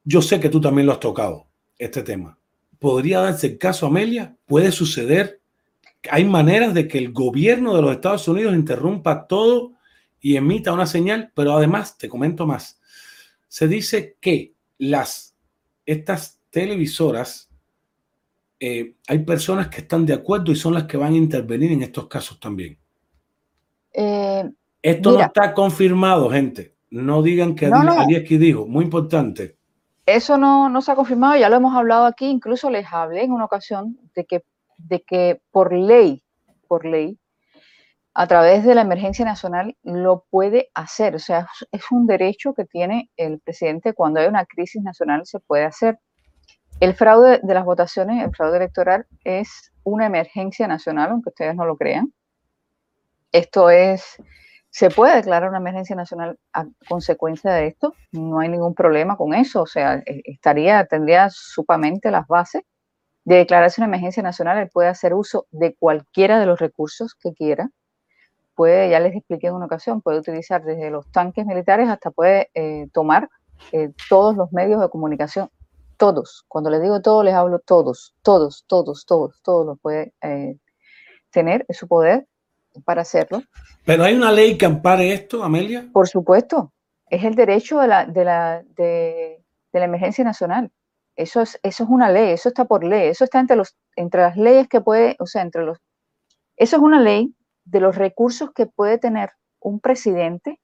Yo sé que tú también lo has tocado, este tema. ¿Podría darse el caso, Amelia? ¿Puede suceder? Hay maneras de que el gobierno de los Estados Unidos interrumpa todo y emita una señal, pero además, te comento más, se dice que las, estas televisoras, eh, hay personas que están de acuerdo y son las que van a intervenir en estos casos también. Eh, Esto Mira. no está confirmado, gente. No digan que No, no. Dijo, muy importante. Eso no, no se ha confirmado, ya lo hemos hablado aquí, incluso les hablé en una ocasión de que, de que por ley, por ley, a través de la emergencia nacional lo puede hacer. O sea, es un derecho que tiene el presidente cuando hay una crisis nacional, se puede hacer. El fraude de las votaciones, el fraude electoral es una emergencia nacional, aunque ustedes no lo crean. Esto es, se puede declarar una emergencia nacional a consecuencia de esto, no hay ningún problema con eso, o sea, eh, estaría, tendría supamente las bases de declararse una emergencia nacional, él puede hacer uso de cualquiera de los recursos que quiera, puede, ya les expliqué en una ocasión, puede utilizar desde los tanques militares hasta puede eh, tomar eh, todos los medios de comunicación, todos, cuando les digo todos, les hablo todos, todos, todos, todos, todos los puede eh, tener en su poder para hacerlo. Pero hay una ley que ampare esto, Amelia. Por supuesto, es el derecho de la, de la, de, de la emergencia nacional. Eso es, eso es una ley, eso está por ley, eso está entre, los, entre las leyes que puede, o sea, entre los... Eso es una ley de los recursos que puede tener un presidente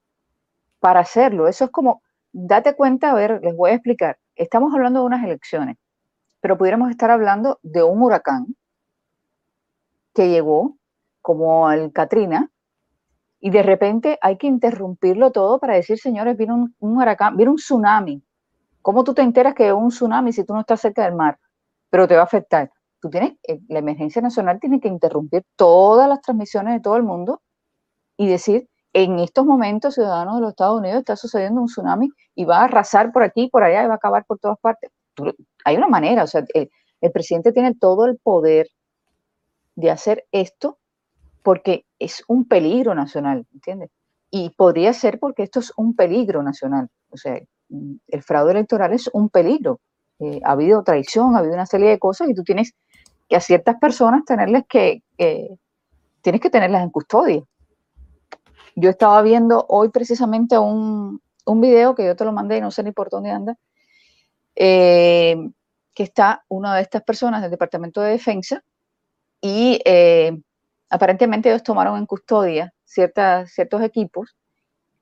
para hacerlo. Eso es como, date cuenta, a ver, les voy a explicar. Estamos hablando de unas elecciones, pero pudiéramos estar hablando de un huracán que llegó como el Katrina, y de repente hay que interrumpirlo todo para decir, señores, viene un, huracán, viene un tsunami. ¿Cómo tú te enteras que es un tsunami si tú no estás cerca del mar? Pero te va a afectar. Tú tienes, eh, la emergencia nacional tiene que interrumpir todas las transmisiones de todo el mundo y decir, en estos momentos, ciudadanos de los Estados Unidos, está sucediendo un tsunami y va a arrasar por aquí, por allá y va a acabar por todas partes. Hay una manera, o sea, el, presidente tiene todo el poder de hacer esto porque es un peligro nacional, ¿entiendes? Y podría ser porque esto es un peligro nacional. O sea, el fraude electoral es un peligro. Eh, ha habido traición, ha habido una serie de cosas y tú tienes que a ciertas personas tenerles que, que- tienes que tenerlas en custodia. Yo estaba viendo hoy precisamente un, un video que yo te lo mandé y no sé ni por dónde anda, eh, que está una de estas personas del Departamento de Defensa y eh, aparentemente ellos tomaron en custodia ciertos equipos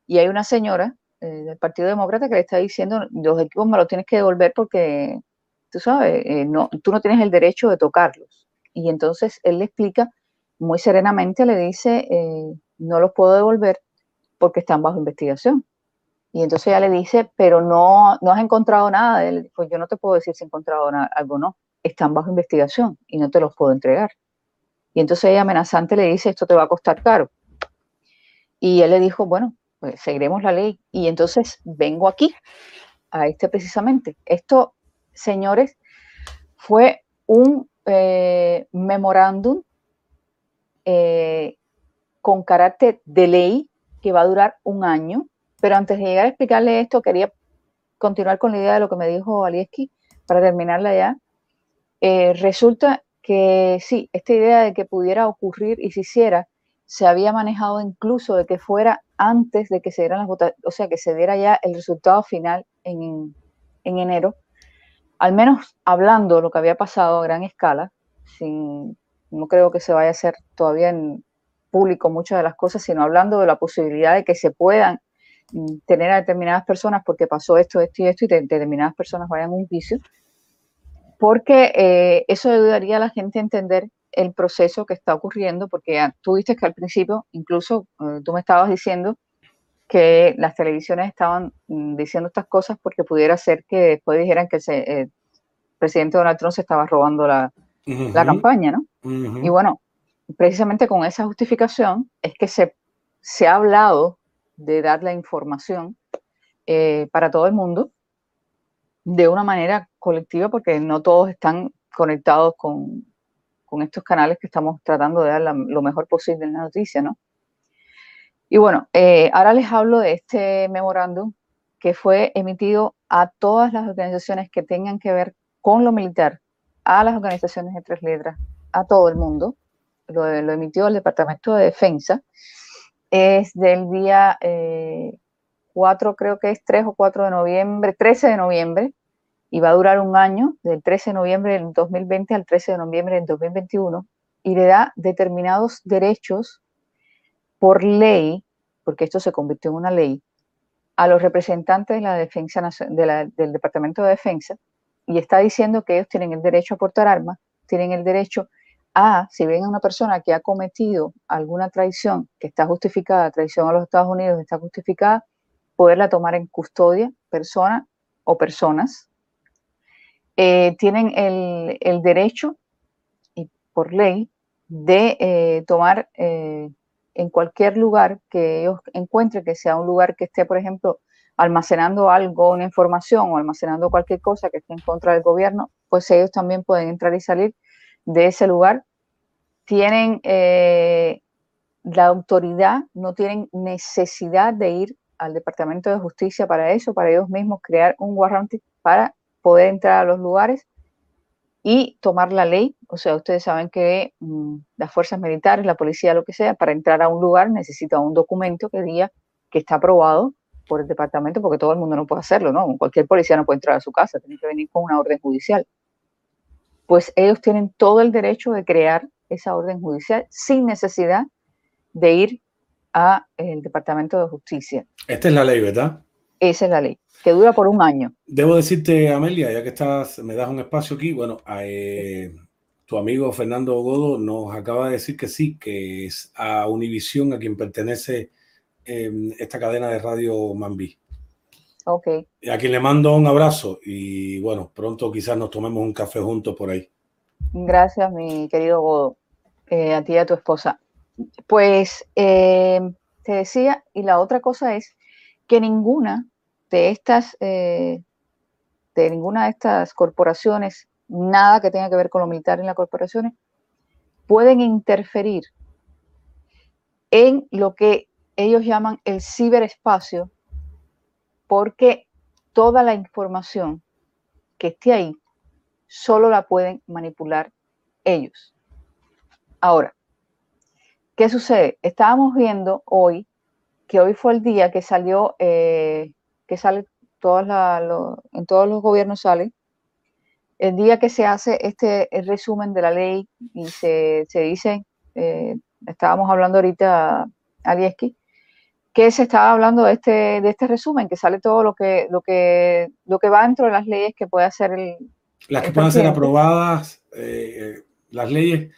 y hay una señora eh, del Partido Demócrata que le está diciendo, los equipos me los tienes que devolver porque, tú sabes, no, tú no tienes el derecho de tocarlos. Y entonces él le explica muy serenamente, le dice, no los puedo devolver porque están bajo investigación. Y entonces ella le dice, pero no, no has encontrado nada. Él, pues yo no te puedo decir si he encontrado algo o no. Están bajo investigación y no te los puedo entregar. Y entonces ella amenazante le dice, esto te va a costar caro. Y él le dijo, bueno, pues seguiremos la ley. Y entonces vengo aquí, a este precisamente. Esto, señores, fue un eh, memorándum eh, con carácter de ley que va a durar un año. Pero antes de llegar a explicarle esto, quería continuar con la idea de lo que me dijo Alieski para terminarla ya. Eh, resulta que sí, esta idea de que pudiera ocurrir y se hiciera se había manejado incluso de que fuera antes de que se dieran las votaciones, o sea, que se diera ya el resultado final en, en enero, al menos hablando de lo que había pasado a gran escala, sin, no creo que se vaya a hacer todavía en público muchas de las cosas, sino hablando de la posibilidad de que se puedan mm, tener a determinadas personas porque pasó esto, esto y esto, y determinadas personas vayan a un juicio, porque eh, eso ayudaría a la gente a entender el proceso que está ocurriendo, porque tú viste que al principio, incluso eh, tú me estabas diciendo que las televisiones estaban mm, diciendo estas cosas porque pudiera ser que después dijeran que el eh, presidente Donald Trump se estaba robando la, la campaña, ¿no? Y bueno, precisamente con esa justificación es que se, se ha hablado de dar la información eh, para todo el mundo de una manera colectiva, porque no todos están conectados con, con estos canales que estamos tratando de dar lo mejor posible en la noticia, ¿no? Y bueno, eh, ahora les hablo de este memorándum que fue emitido a todas las organizaciones que tengan que ver con lo militar a las organizaciones de tres letras, a todo el mundo. Lo, emitió el Departamento de Defensa. Es del día 4, eh, creo que es 3 o 4 de noviembre, 13 de noviembre, y va a durar un año, del 13 de noviembre del 2020 al 13 de noviembre del 2021, y le da determinados derechos por ley, porque esto se convirtió en una ley, a los representantes de la defensa del Departamento de Defensa y está diciendo que ellos tienen el derecho a portar armas, tienen el derecho a, si ven a una persona que ha cometido alguna traición que está justificada, traición a los Estados Unidos está justificada, poderla tomar en custodia, persona o personas. Eh, tienen el, derecho, y por ley, de eh, tomar eh, en cualquier lugar que ellos encuentren, que sea un lugar que esté, por ejemplo, almacenando algo, una información o almacenando cualquier cosa que esté en contra del gobierno, pues ellos también pueden entrar y salir de ese lugar. Tienen eh, la autoridad, no tienen necesidad de ir al Departamento de Justicia para eso, para ellos mismos crear un warrant para poder entrar a los lugares y tomar la ley. O sea, ustedes saben que mm, las fuerzas militares, la policía, lo que sea, para entrar a un lugar necesita un documento que diga que está aprobado por el departamento porque todo el mundo no puede hacerlo, ¿no? Cualquier policía no puede entrar a su casa, tiene que venir con una orden judicial. Pues ellos tienen todo el derecho de crear esa orden judicial sin necesidad de ir a el Departamento de Justicia. Esta es la ley, ¿verdad? Esa es la ley, que dura por un año. Debo decirte, Amelia, ya que estás, me das un espacio aquí, bueno, eh, tu amigo Fernando Godo nos acaba de decir que sí, que es a Univisión a quien pertenece esta cadena de radio Mambi. Ok. A quien le mando un abrazo y bueno, pronto quizás nos tomemos un café juntos por ahí. Gracias, mi querido Godo, eh, a ti y a tu esposa. Pues em, te decía, y la otra cosa es que ninguna de estas, eh, de ninguna de estas corporaciones, nada que tenga que ver con lo militar en las corporaciones, pueden interferir en lo que ellos llaman el ciberespacio porque toda la información que esté ahí solo la pueden manipular ellos. Ahora, ¿qué sucede? Estábamos viendo hoy que hoy fue el día que salió, eh, que sale todas en todos los gobiernos sale, el día que se hace este resumen de la ley y se, dice, eh, estábamos hablando ahorita, Alieski, que se estaba hablando de este, de este resumen, que sale todo lo que, lo que, lo que va dentro de las leyes que puede hacer el. Las que puedan ser aprobadas, eh, las leyes,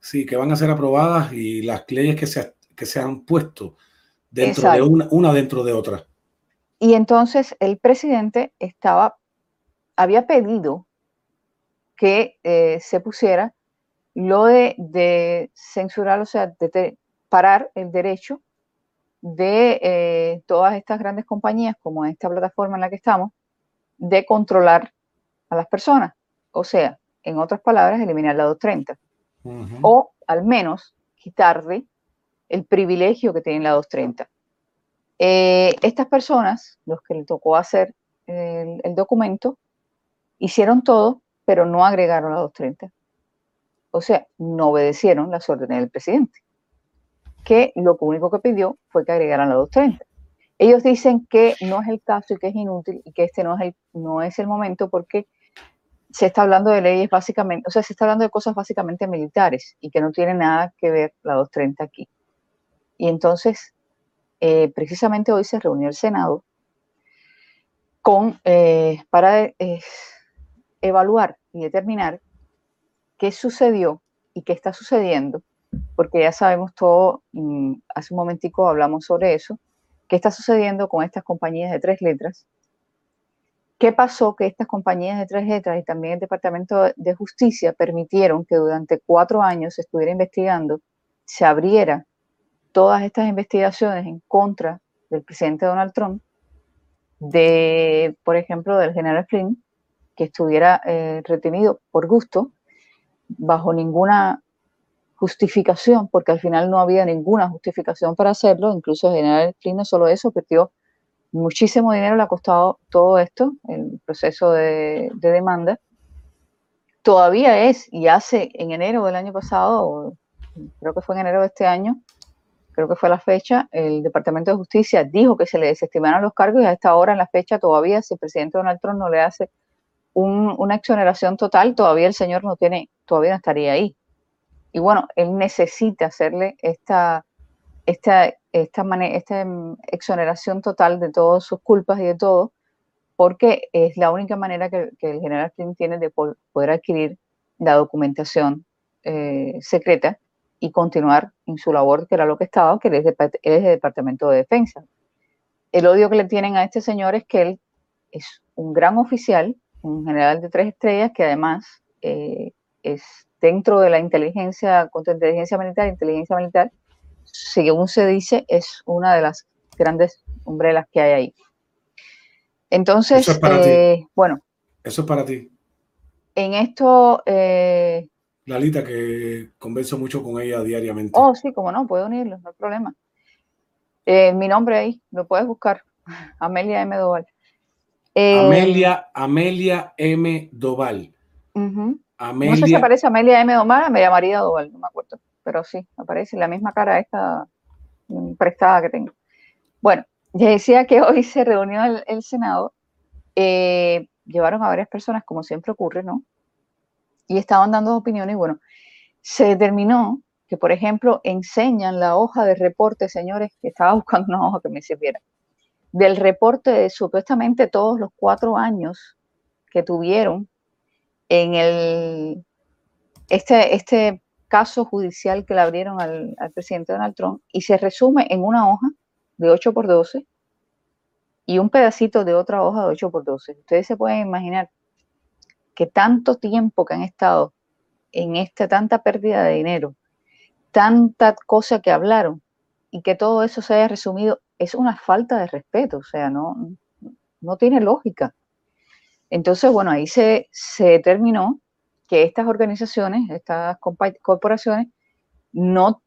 sí, que van a ser aprobadas y las leyes que se, que se han puesto dentro de una, una dentro de otra. Y entonces el presidente estaba, había pedido que eh, se pusiera lo de, de, censurar, o sea, de parar el derecho de eh, todas estas grandes compañías, como esta plataforma en la que estamos, de controlar a las personas. O sea, en otras palabras, eliminar la 230. O al menos quitarle el privilegio que tiene la 230. Eh, estas personas, los que le tocó hacer el, el, documento, hicieron todo, pero no agregaron la 230. O sea, no obedecieron las órdenes del presidente que lo único que pidió fue que agregaran la 230. Ellos dicen que no es el caso y que es inútil y que este no es el, no es el momento porque se está hablando de leyes básicamente, o sea, se está hablando de cosas básicamente militares y que no tiene nada que ver la 230 aquí. Y entonces, eh, precisamente hoy se reunió el Senado con, eh, para eh, evaluar y determinar qué sucedió y qué está sucediendo porque ya sabemos todo, mm, hace un momentico hablamos sobre eso, qué está sucediendo con estas compañías de tres letras, qué pasó que estas compañías de tres letras y también el Departamento de Justicia permitieron que durante cuatro años se estuviera investigando, se abriera todas estas investigaciones en contra del presidente Donald Trump, de, por ejemplo, del general Flynn, que estuviera eh, retenido por gusto, bajo ninguna justificación, porque al final no había ninguna justificación para hacerlo, incluso general Flynn no solo eso, perdió muchísimo dinero, le ha costado todo esto, el proceso de, demanda. Todavía es, y hace en enero del año pasado, creo que fue en enero de este año, creo que fue la fecha, el Departamento de Justicia dijo que se le desestimaron los cargos y a esta hora, en la fecha, todavía, si el presidente Donald Trump no le hace una exoneración total, todavía el señor no tiene, todavía no estaría ahí. Y bueno, él necesita hacerle esta, esta, esta, esta exoneración total de todas sus culpas y de todo, porque es la única manera que, el general Flynn tiene de poder adquirir la documentación eh, secreta y continuar en su labor, que era lo que estaba, que él es, de, del Departamento de Defensa. El odio que le tienen a este señor es que él es un gran oficial, un general de tres estrellas, que además eh, es dentro de la inteligencia, inteligencia militar, inteligencia militar, según se dice, es una de las grandes umbrelas que hay ahí. Entonces, eh, bueno. Eso es para ti. En esto... Eh, Lalita, que converso mucho con ella diariamente. Oh, sí, como no, puedo unirlo, no hay problema. Eh, mi nombre ahí, lo puedes buscar. Amelia M. Doval. Amelia, Amelia M. Doval. No sé si aparece Amelia M. Domar, Amelia María Doval, no me acuerdo, pero sí, aparece la misma cara esta prestada que tengo. Bueno, ya decía que hoy se reunió el, Senado, eh, llevaron a varias personas, como siempre ocurre, ¿no? Y estaban dando opiniones, bueno, se determinó que, por ejemplo, enseñan la hoja de reporte, señores, que estaba buscando una hoja que me sirviera, del reporte de supuestamente todos los cuatro años que tuvieron en el, este, este caso judicial que le abrieron al, presidente Donald Trump y se resume en una hoja de 8 por 12 y un pedacito de otra hoja de 8 por 12. Ustedes se pueden imaginar que tanto tiempo que han estado en esta tanta pérdida de dinero, tanta cosa que hablaron y que todo eso se haya resumido, es una falta de respeto, o sea, no, no tiene lógica. Entonces, bueno, ahí se, determinó que estas organizaciones, estas corporaciones, no,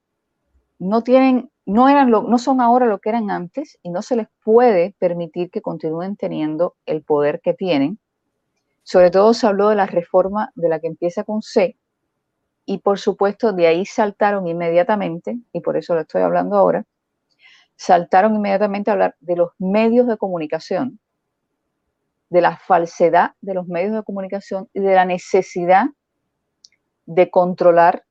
no tienen, no eran no son ahora lo que eran antes y no se les puede permitir que continúen teniendo el poder que tienen. Sobre todo se habló de la reforma de la que empieza con C, y por supuesto de ahí saltaron inmediatamente, y por eso lo estoy hablando ahora, saltaron inmediatamente a hablar de los medios de comunicación, de la falsedad de los medios de comunicación y de la necesidad de controlar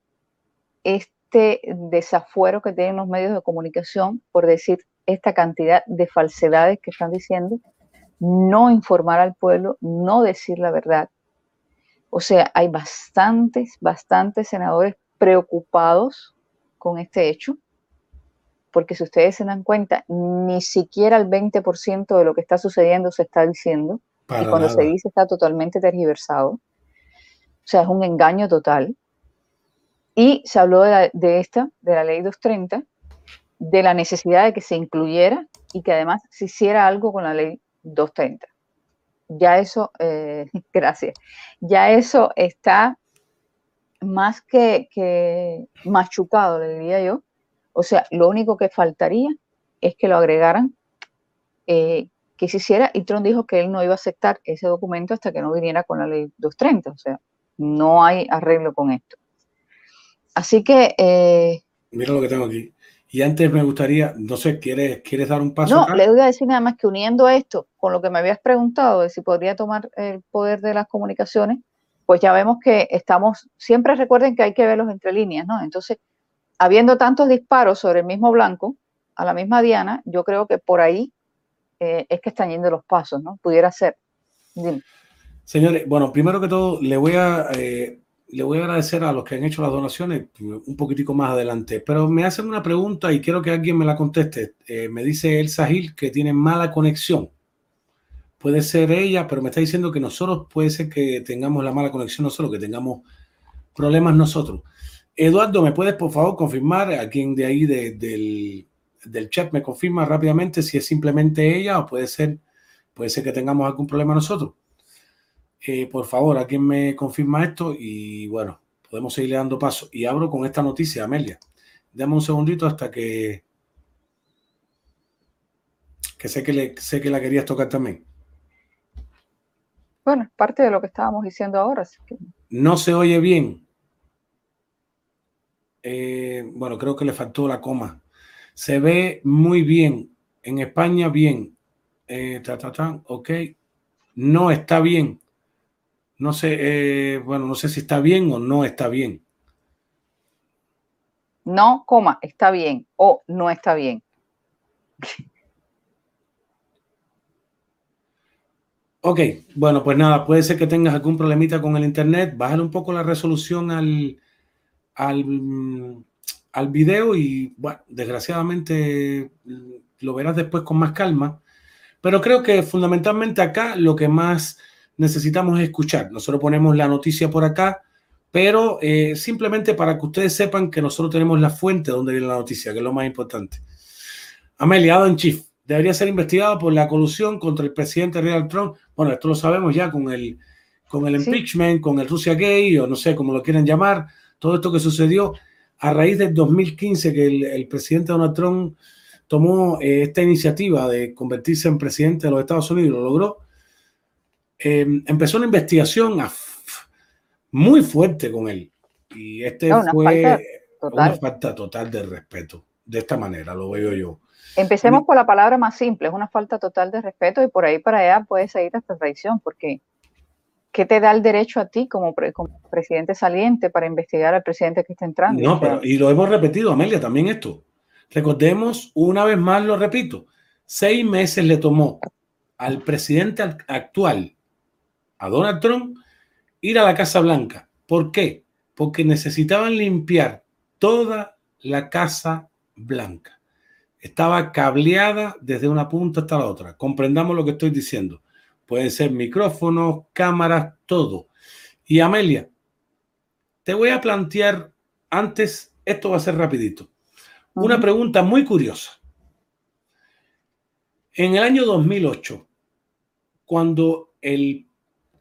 este desafuero que tienen los medios de comunicación por decir esta cantidad de falsedades que están diciendo, no informar al pueblo, no decir la verdad. O sea, hay bastantes, bastantes senadores preocupados con este hecho, porque si ustedes se dan cuenta, ni siquiera el 20% de lo que está sucediendo se está diciendo, y cuando se dice está totalmente tergiversado. O sea, es un engaño total. Y se habló de, de esta, de la ley 230, de la necesidad de que se incluyera y que además se hiciera algo con la ley 230. Ya eso, eh, gracias, ya eso está más que, que machucado, le diría yo. O sea, lo único que faltaría es que lo agregaran, eh, que se hiciera, y Trump dijo que él no iba a aceptar ese documento hasta que no viniera con la ley 230. O sea, no hay arreglo con esto. Así que... Eh, Mira lo que tengo aquí. Y antes me gustaría, no sé, ¿quieres, ¿quieres dar un paso? No, le voy a decir nada más que uniendo esto con lo que me habías preguntado de si podría tomar el poder de las comunicaciones, pues ya vemos que estamos, siempre recuerden que hay que verlos entre líneas, ¿no? Entonces, habiendo tantos disparos sobre el mismo blanco, a la misma Diana, yo creo que por ahí eh, es que están yendo los pasos, ¿no? Pudiera ser. Señores, bueno, primero que todo, le voy a eh, le voy a agradecer a los que han hecho las donaciones un poquitico más adelante, pero me hacen una pregunta y quiero que alguien me la conteste. Eh, me dice Elsa Gil que tiene mala conexión. Puede ser ella, pero me está diciendo que nosotros puede ser que tengamos la mala conexión nosotros, que tengamos problemas nosotros. Eduardo, ¿me puedes por favor confirmar a quien de ahí del, del chat me confirma rápidamente si es simplemente ella o puede ser, puede ser que tengamos algún problema nosotros? Eh, por favor, ¿a me confirma esto? Y bueno, podemos seguir dando paso. Y abro con esta noticia, Amelia. Dame un segundito hasta que. que sé que, le, sé que la querías tocar también. Bueno, es parte de lo que estábamos diciendo ahora. No se oye bien. Eh, bueno, creo que le faltó la coma. Se ve muy bien. En España, bien. Eh, ok. No está bien. No sé, eh, bueno, no sé si está bien o no está bien. No, coma, está bien o no está bien. Ok, bueno, pues nada, puede ser que tengas algún problemita con el internet. Bájale un poco la resolución al, al, al video y, bueno, desgraciadamente lo verás después con más calma. Pero creo que fundamentalmente acá lo que más necesitamos escuchar. Nosotros ponemos la noticia por acá, pero eh, simplemente para que ustedes sepan que nosotros tenemos la fuente donde viene la noticia, que es lo más importante. Amelia, Adam Chief, debería ser investigado por la colusión contra el presidente Donald Trump. Bueno, esto lo sabemos ya con el, con el impeachment, con el Rusia Gay, o no sé cómo lo quieren llamar, todo esto que sucedió a raíz del 2015 que el, presidente Donald Trump tomó eh, esta iniciativa de convertirse en presidente de los Estados Unidos, lo logró Em, empezó una investigación muy fuerte con él. Y este fue una falta total de respeto. De esta manera lo veo yo. Empecemos por la palabra más simple, es una falta total de respeto y por ahí para allá puede seguir hasta traición, porque ¿qué te da el derecho a ti como, presidente saliente para investigar al presidente que está entrando? No, pero, y lo hemos repetido, Amelia, también esto. Recordemos, una vez más lo repito, seis meses le tomó al presidente actual a Donald Trump ir a la Casa Blanca. ¿Por qué? Porque necesitaban limpiar toda la Casa Blanca. Estaba cableada desde una punta hasta la otra. Comprendamos lo que estoy diciendo. Pueden ser micrófonos, cámaras, todo. Y Amelia, te voy a plantear antes, esto va a ser rapidito, una pregunta muy curiosa. En el año 2008, cuando el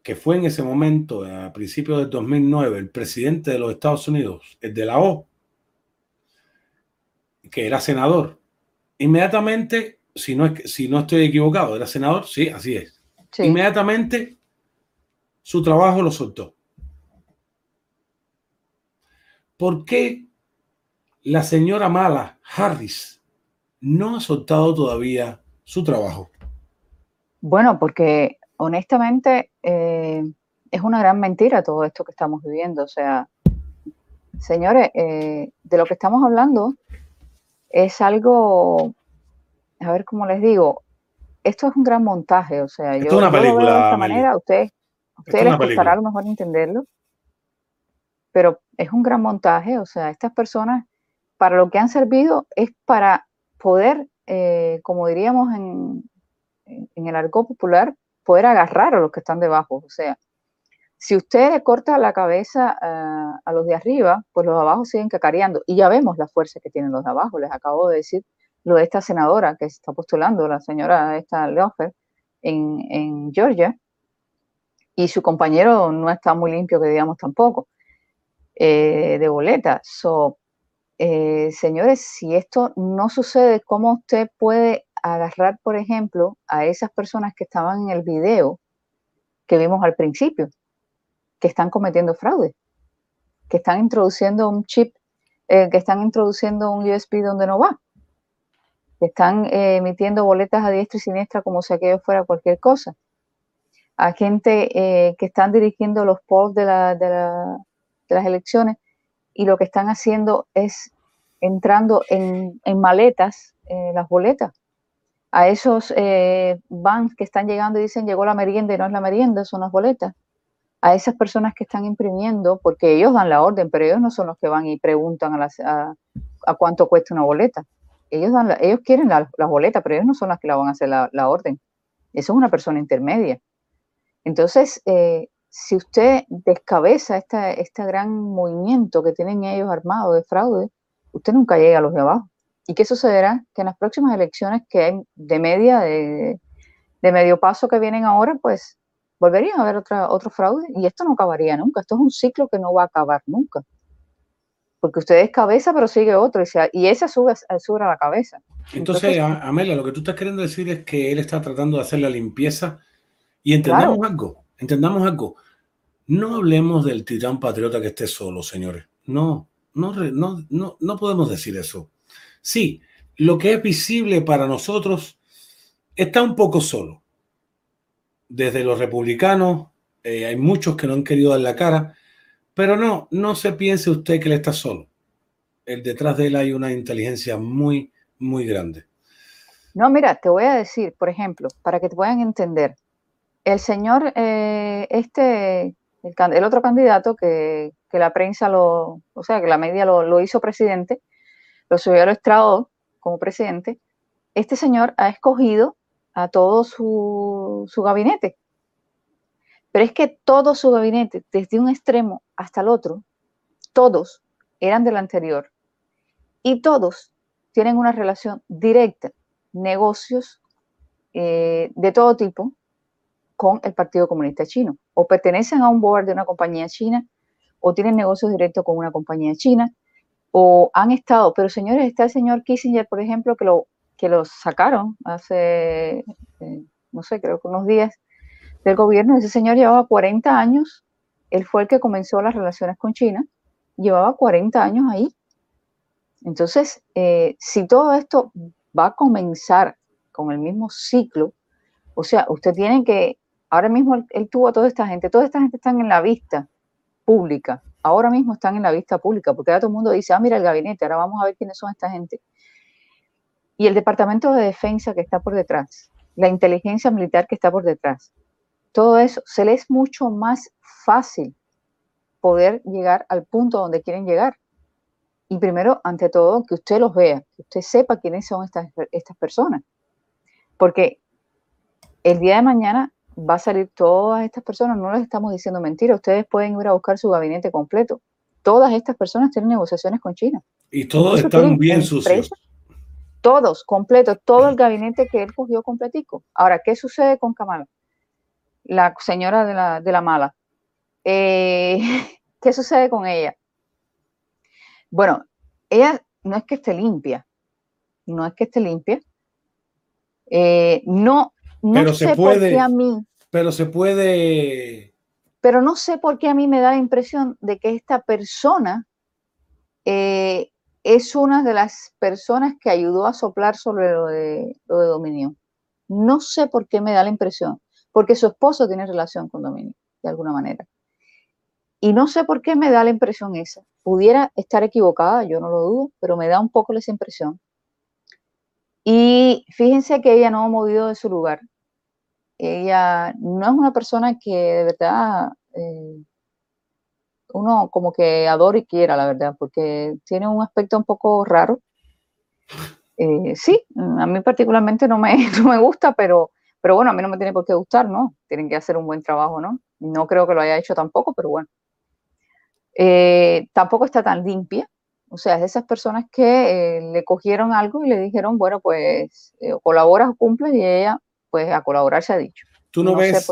que fue en ese momento, a principios del 2009, el presidente de los Estados Unidos, el de la O, que era senador, inmediatamente, si no, es, si no estoy equivocado, era senador, sí, así es. Inmediatamente su trabajo lo soltó. ¿Por qué la señora Mala Harris no ha soltado todavía su trabajo? Bueno, porque honestamente, eh, es una gran mentira todo esto que estamos viviendo. O sea, señores, eh, de lo que estamos hablando es algo a ver cómo les digo, esto es un gran montaje, o sea, Esto yo, es una yo lo veo de película, esta manera, a ustedes, a les costará película. a lo mejor entenderlo, pero es un gran montaje, o sea, estas personas para lo que han servido es para poder, eh, como diríamos en, en- el argot popular, poder agarrar a los que están debajo, o sea, si usted le corta la cabeza a, a los de arriba, pues los de abajo siguen cacareando. Y ya vemos la fuerza que tienen los de abajo. Les acabo de decir lo de esta senadora que se está postulando, la señora esta Leofer, en, en Georgia. Y su compañero no está muy limpio, que digamos tampoco, eh, de boleta. So, eh, señores, si esto no sucede, ¿cómo usted puede agarrar, por ejemplo, a esas personas que estaban en el video que vimos al principio? que están cometiendo fraude, que están introduciendo un chip, eh, que están introduciendo un USB donde no va, están eh, emitiendo boletas a diestra y siniestra como si aquello fuera cualquier cosa. A gente eh, que están dirigiendo los polls de, la- de la- de las elecciones y lo que están haciendo es entrando en, en maletas eh, las boletas. A esos eh, vans que están llegando y dicen llegó la merienda y no es la merienda, son las boletas a esas personas que están imprimiendo, porque ellos dan la orden, pero ellos no son los que van y preguntan a, las- a, a cuánto cuesta una boleta. Ellos, quieren la- las boletas, pero ellos no son las que la van a hacer la, orden. Eso es una persona intermedia. Entonces, eh, si usted descabeza este gran movimiento que tienen ellos armados de fraude, usted nunca llega a los de abajo. ¿Y qué sucederá? Que en las próximas elecciones que hay de media, de, de medio paso que vienen ahora, pues volverían a haber otra, otro fraude y esto no acabaría nunca. Esto es un ciclo que no va a acabar nunca. Porque usted es cabeza, pero sigue otro y, se- y ese sube, sube a la cabeza. Entonces, a- Amelia, lo que tú estás queriendo decir es que él está tratando de hacer la limpieza y entendamos algo, entendamos algo. No hablemos del titán patriota que esté solo, señores. No, no, no, no, no podemos decir eso. Sí, lo que es visible para nosotros está un poco solo. Desde los republicanos, eh, hay muchos que no han querido dar la cara, pero no, no se piense usted que él está solo. El detrás de él hay una inteligencia muy, muy grande. No, mira, te voy a decir, por ejemplo, para que te puedan entender, el señor, eh, este, el, el otro candidato que, que la prensa lo, o sea, que la media lo, lo hizo presidente, lo subió al estrado como presidente, este señor ha escogido a todo su, su gabinete. Pero es que todo su gabinete, desde un extremo hasta el otro, todos eran del anterior. Y todos tienen una relación directa, negocios eh, de todo tipo con el Partido Comunista Chino. O pertenecen a un board de una compañía china, o tienen negocios directos con una compañía china, o han estado, pero señores, está el señor Kissinger, por ejemplo, que lo, que sacaron hace, eh, no sé, creo que unos días del gobierno. Ese señor llevaba 40 años, él fue el que comenzó las relaciones con China, llevaba 40 años ahí. Entonces, eh, si todo esto va a comenzar con el mismo ciclo, o sea, usted tiene que, ahora mismo él, tuvo a toda esta gente, toda esta gente están en la vista pública, ahora mismo están en la vista pública, porque ahora todo el mundo dice, ah, mira el gabinete, ahora vamos a ver quiénes son esta gente. Y el Departamento de Defensa que está por detrás, la inteligencia militar que está por detrás, todo eso, se le es mucho más fácil poder llegar al punto donde quieren llegar. Y primero, ante todo, que usted los vea, que usted sepa quiénes son estas, estas personas. Porque el día de mañana va a salir todas estas personas, no les estamos diciendo mentira, ustedes pueden ir a buscar su gabinete completo. Todas estas personas tienen negociaciones con China. Y todos están bien sucios. Todos, completos, todo el gabinete que él cogió completico. Ahora, ¿qué sucede con Kamala? La señora de la, de la mala. Eh, ¿Qué sucede con ella? Bueno, ella no es que esté limpia, no es que esté limpia. Eh, no, no Pero sé se por qué puede, a mí, pero se puede, pero no sé por qué a mí me da la impresión de que esta persona eh, es una de las personas que ayudó a soplar sobre lo de, lo de Dominio. No sé por qué me da la impresión, porque su esposo tiene relación con Dominio, de alguna manera. Y no sé por qué me da la impresión esa. Pudiera estar equivocada, yo no lo dudo, pero me da un poco esa impresión. Y fíjense que ella no ha movido de su lugar. Ella no es una persona que de verdad eh, uno como que adora y quiera, la verdad, porque tiene un aspecto un poco raro. Eh, sí, a mí particularmente no me, no me gusta, pero, pero bueno, a mí no me tiene por qué gustar, ¿no? Tienen que hacer un buen trabajo, ¿no? No creo que lo haya hecho tampoco, pero bueno. Eh, tampoco está tan limpia, o sea, es de esas personas que eh, le cogieron algo y le dijeron, bueno, pues colaboras o cumples y ella, pues a colaborar se ha dicho. ¿Tú no, ves,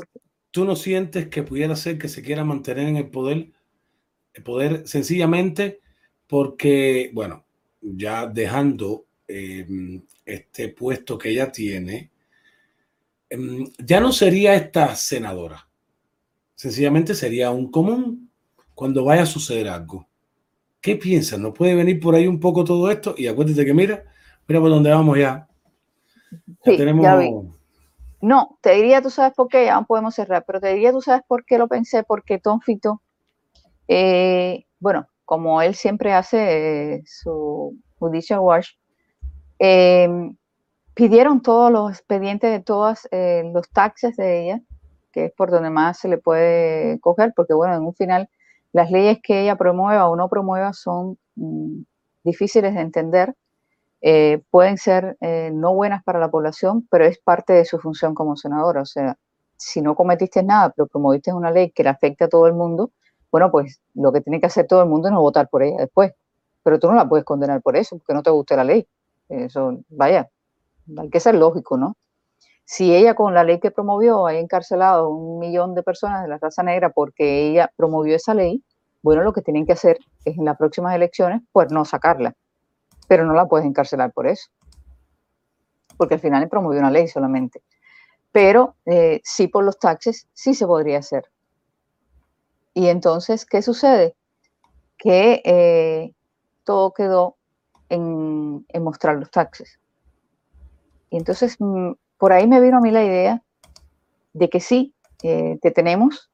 tú no sientes que pudiera ser que se quiera mantener en el poder poder sencillamente porque, bueno, ya dejando em, este puesto que ella tiene, ya no sería esta senadora. Sencillamente sería un común cuando vaya a suceder algo. ¿Qué piensas? ¿No puede venir por ahí un poco todo esto? Y acuérdate que mira, mira por dónde vamos ya. Ya tenemos... No, te diría, tú sabes por qué, ya no podemos cerrar, pero te diría, tú sabes por qué lo pensé, porque Tom Fito eh, bueno, como él siempre hace eh, su Judicial Watch, em, pidieron todos los expedientes de todos eh, los taxes de ella, que es por donde más se le puede coger, porque bueno, en un final las leyes que ella promueva o no promueva son mm, difíciles de entender, pueden ser no buenas para la población, pero es parte de su función como senadora. O sea, si no cometiste nada, pero promoviste una ley que le afecta a todo el mundo, bueno, pues lo que tiene que hacer todo el mundo es no votar por ella después. Pero tú no la puedes condenar por eso, porque no te guste la ley. Eso, vaya, hay que ser lógico, ¿no? Si ella con la ley que promovió ha encarcelado a un millón de personas de la raza negra porque ella promovió esa ley, bueno, lo que tienen que hacer es en las próximas elecciones, pues no sacarla. Pero no la puedes encarcelar por eso. Porque al final promovió una ley solamente. Pero eh, sí por los taxes, sí se podría hacer. Y entonces, ¿qué sucede? Que eh, todo quedó en, mostrar los taxes. Entonces, mm, por ahí me vino a mí la idea de que sí, eh, te tenemos,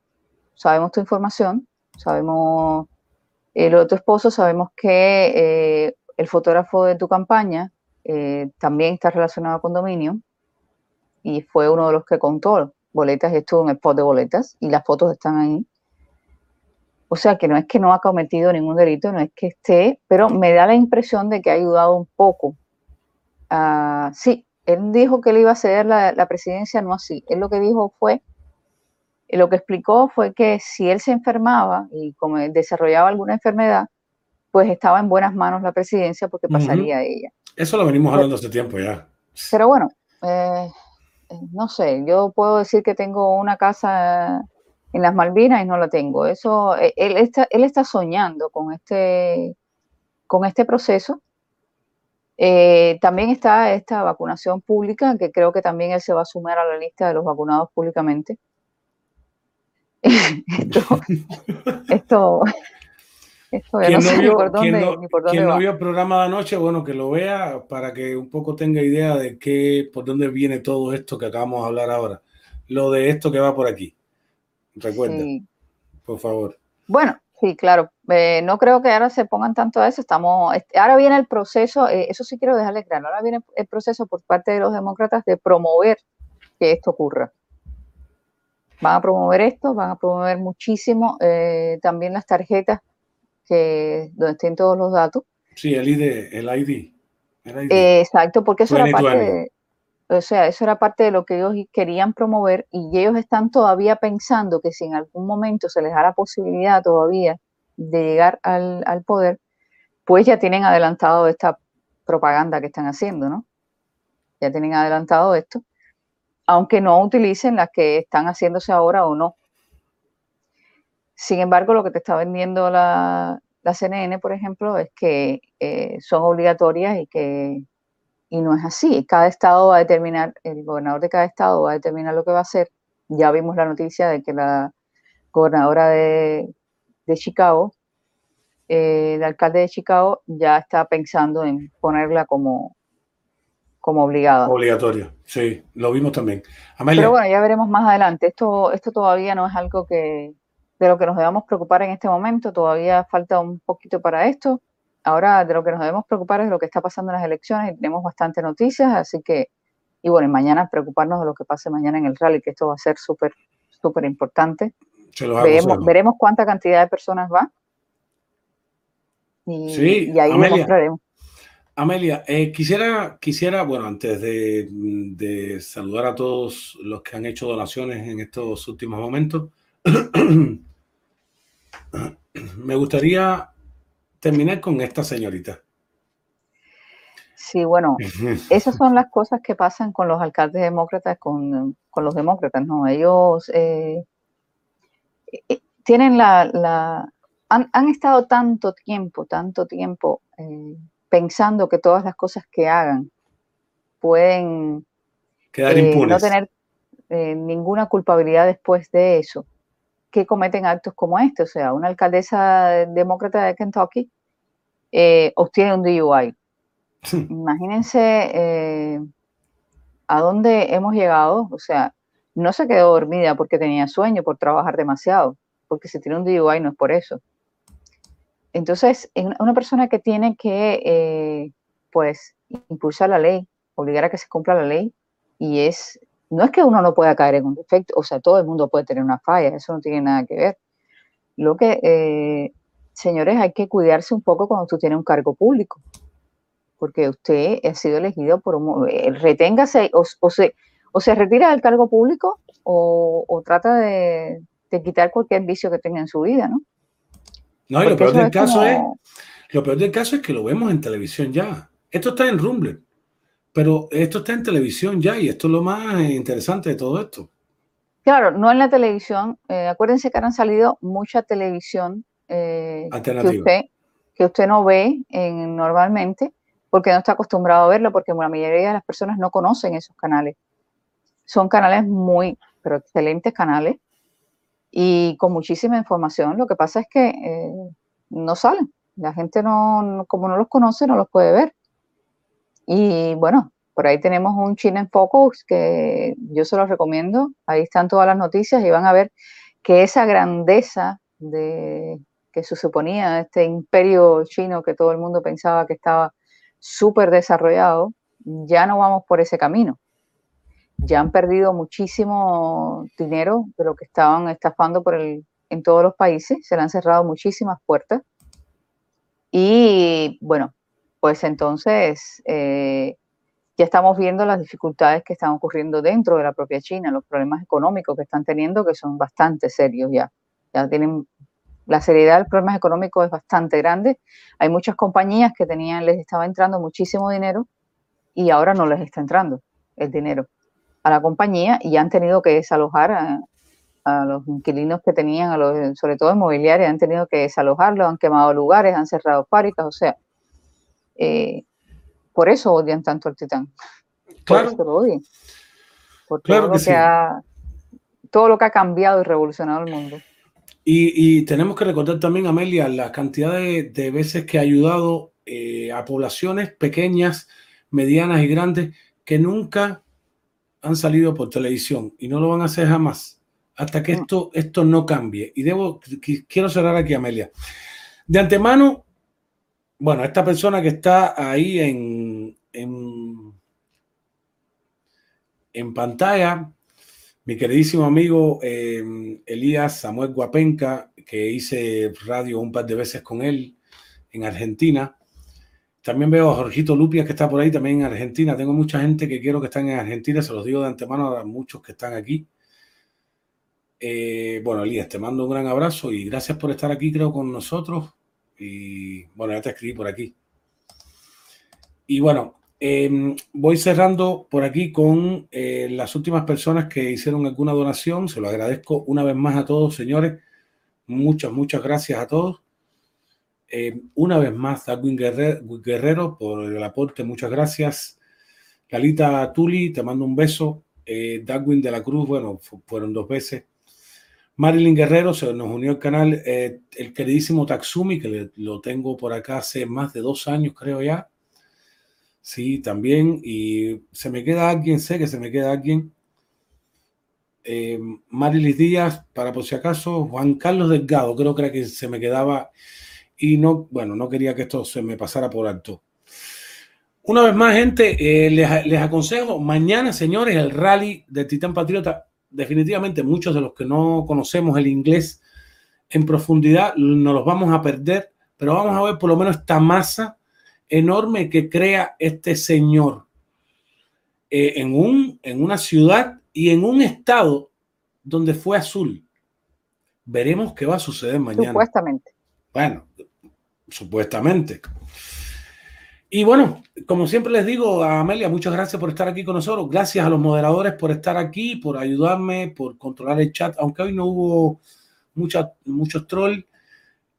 sabemos tu información, sabemos el otro esposo, sabemos que eh, el fotógrafo de tu campaña también está relacionado con dominio y fue uno de los que contó boletas y estuvo en el spot de boletas y las fotos están ahí. O sea, que no es que no ha cometido ningún delito, no es que esté, pero me da la impresión de que ha ayudado un poco. sí, él dijo que le iba a ceder la, presidencia, no así. Él lo que dijo fue, lo que explicó fue que si él se enfermaba y como desarrollaba alguna enfermedad, pues estaba en buenas manos la presidencia porque pasaría a ella. Eso lo venimos hablando hace tiempo ya. Pero bueno, eh, eh, no sé, yo puedo decir que tengo una casa en las Malvinas y no la tengo. Eso, e, él está, él está soñando con este, con este proceso. Eh, también está esta vacunación pública, que creo que también él se va a sumar a la lista de los vacunados públicamente. esto, esto, no, sé ni por dónde, por dónde no vio el programa de anoche, bueno, que lo vea para que un poco tenga idea de qué, por dónde viene todo esto que acabamos de hablar ahora. Lo de esto que va por aquí. Recuerda, por favor. Bueno, sí, claro. Eh, no creo que ahora se pongan tanto a eso. Estamos, ahora viene el proceso, eh, eso sí quiero dejarle claro, ahora viene el proceso por parte de los demócratas de promover que esto ocurra. Van a promover esto, van a promover muchísimo eh, también las tarjetas que donde estén todos los datos. Sí, el ID, el ID. exacto, porque eso era parte de, o sea, eso era parte de lo que ellos querían promover y ellos están todavía pensando que si en algún momento se les da la posibilidad todavía de llegar al, poder, pues ya tienen adelantado esta propaganda que están haciendo, ¿no? Ya tienen adelantado esto, aunque no utilicen las que están haciéndose ahora o no. Sin embargo, lo que te está vendiendo la, CNN, por ejemplo, es que eh, son obligatorias y que y no es así. Cada estado va a determinar, el gobernador de cada estado va a determinar lo que va a hacer. Ya vimos la noticia de que la gobernadora de, Chicago, eh, el alcalde de Chicago, ya está pensando en ponerla como, como obligada. Obligatoria, sí, lo vimos también. Pero bueno, ya veremos más adelante. Esto, esto todavía no es algo que de lo que nos debamos preocupar en este momento. Todavía falta un poquito para esto. ahora de lo que nos debemos preocupar es de lo que está pasando en las elecciones y tenemos bastantes noticias, así que, y bueno, mañana preocuparnos de lo que pase mañana en el rally, que esto va a ser súper, súper importante. Veremos, veremos cuánta cantidad de personas va. Y, sí, y ahí Amelia, demostraremos. Amelia, eh, quisiera, quisiera, bueno, antes de, de, saludar a todos los que han hecho donaciones en estos últimos momentos, me gustaría terminar con esta señorita. Sí, bueno, esas son las cosas que pasan con los alcaldes demócratas, con, con los demócratas, ¿no? Ellos eh, eh, tienen la, la han, han, estado tanto tiempo, tanto tiempo eh, pensando que todas las cosas que hagan pueden Quedar impunes. no tener ninguna culpabilidad después de eso que cometen actos como este. O sea, una alcaldesa demócrata de Kentucky eh, obtiene un DUI. Imagínense eh, a dónde hemos llegado. O sea, no se quedó dormida porque tenía sueño, por trabajar demasiado, porque si tiene un DUI no es por eso. Entonces, es una persona que tiene que, eh, pues, impulsar la ley, obligar a que se cumpla la ley, y es no es que uno no pueda caer en un defecto, o sea, todo el mundo puede tener una falla, eso no tiene nada que ver. Lo que, eh, señores, hay que cuidarse un poco cuando tú tienes un cargo público, porque usted ha sido elegido por un... Eh, reténgase o, se, o se retira del cargo público o, trata de, quitar cualquier vicio que tenga en su vida, ¿no? No, y lo peor del caso es, lo peor del caso es que lo vemos en televisión ya. Esto está en Rumble. Pero esto está en televisión ya y esto es lo más interesante de todo esto. Claro, no en la televisión. Eh, acuérdense que han salido mucha televisión eh, que, usted, que usted no ve en, normalmente porque no está acostumbrado a verlo, porque la mayoría de las personas no conocen esos canales. Son canales muy, pero excelentes canales y con muchísima información. Lo que pasa es que eh, no salen. La gente no, como no los conoce, no los puede ver. Y bueno, por ahí tenemos un China en Focus que yo se los recomiendo. Ahí están todas las noticias y van a ver que esa grandeza de que se suponía este imperio chino que todo el mundo pensaba que estaba súper desarrollado, ya no vamos por ese camino. Ya han perdido muchísimo dinero de lo que estaban estafando por el, en todos los países, se le han cerrado muchísimas puertas. Y bueno, pues entonces eh, ya estamos viendo las dificultades que están ocurriendo dentro de la propia China, los problemas económicos que están teniendo, que son bastante serios ya. Ya tienen la seriedad del problema económico es bastante grande. Hay muchas compañías que tenían, les estaba entrando muchísimo dinero y ahora no les está entrando el dinero a la compañía y han tenido que desalojar a, a los inquilinos que tenían, a los, sobre todo inmobiliarios, han tenido que desalojarlos, han quemado lugares, han cerrado fábricas, o sea, eh, por eso odian tanto al Titán. Claro. Por eso lo odian. Por todo, lo que, ha, todo lo que ha cambiado y revolucionado el mundo. Y, tenemos que recordar también, Amelia, la cantidad de, veces que ha ayudado eh, a poblaciones pequeñas, medianas y grandes que nunca han salido por televisión y no lo van a hacer jamás hasta que esto, esto no cambie. Y debo, quiero cerrar aquí, Amelia. De antemano, bueno, esta persona que está ahí en, en, pantalla, mi queridísimo amigo eh, Elías Samuel Guapenca, que hice radio un par de veces con él en Argentina. También veo a Jorgito Lupia, que está por ahí también en Argentina. Tengo mucha gente que quiero que están en Argentina, se los digo de antemano a muchos que están aquí. Eh, bueno, Elías, te mando un gran abrazo y gracias por estar aquí, creo, con nosotros. Y bueno, ya te escribí por aquí. Y bueno, em, voy cerrando por aquí con eh, las últimas personas que hicieron alguna donación. Se lo agradezco una vez más a todos, señores. Muchas, muchas gracias a todos. Em, una vez más, Darwin Guerrero, por el aporte, muchas gracias. Calita Tuli, te mando un beso. Eh, Darwin de la Cruz, bueno, fueron dos veces. Marilyn Guerrero se nos unió al canal, eh, el queridísimo Taxumi, que lo tengo por acá hace más de dos años, creo ya. Sí, también. Y se me queda alguien, sé que se me queda alguien. Eh, Marilis Díaz, para por si acaso, Juan Carlos Delgado, creo que era que se me quedaba. Y no, bueno, no quería que esto se me pasara por alto. Una vez más, gente, eh, les, les, aconsejo mañana, señores, el rally de Titán Patriota. Definitivamente, muchos de los que no conocemos el inglés en profundidad nos los vamos a perder, pero vamos a ver por lo menos esta masa enorme que crea este señor eh, en, un, en una ciudad y en un estado donde fue azul. Veremos qué va a suceder mañana. Supuestamente. Bueno, supuestamente. Y bueno, como siempre les digo a Amelia, muchas gracias por estar aquí con nosotros. Gracias a los moderadores por estar aquí, por ayudarme, por controlar el chat. Aunque hoy no hubo mucha, muchos trolls,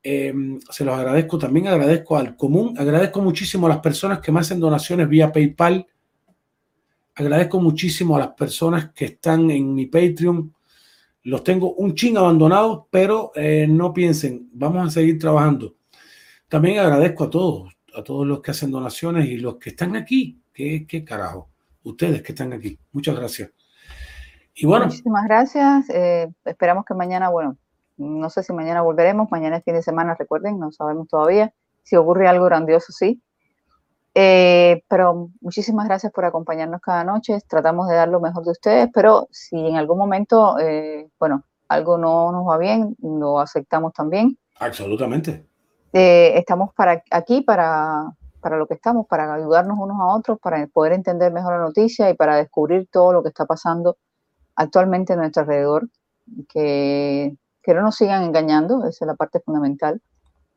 eh, se los agradezco. También agradezco al común. Agradezco muchísimo a las personas que me hacen donaciones vía PayPal. Agradezco muchísimo a las personas que están en mi Patreon. Los tengo un ching abandonados, pero eh, no piensen, vamos a seguir trabajando. También agradezco a todos a todos los que hacen donaciones y los que están aquí. ¿Qué, qué carajo? Ustedes que están aquí. Muchas gracias. Y bueno. Muchísimas gracias. Eh, esperamos que mañana, bueno, no sé si mañana volveremos. Mañana es fin de semana, recuerden, no sabemos todavía. Si ocurre algo grandioso, sí. Eh, pero muchísimas gracias por acompañarnos cada noche. Tratamos de dar lo mejor de ustedes, pero si en algún momento, eh, bueno, algo no nos va bien, lo aceptamos también. Absolutamente. Eh, estamos para, aquí para, para lo que estamos, para ayudarnos unos a otros, para poder entender mejor la noticia y para descubrir todo lo que está pasando actualmente a nuestro alrededor, que, que no nos sigan engañando, esa es la parte fundamental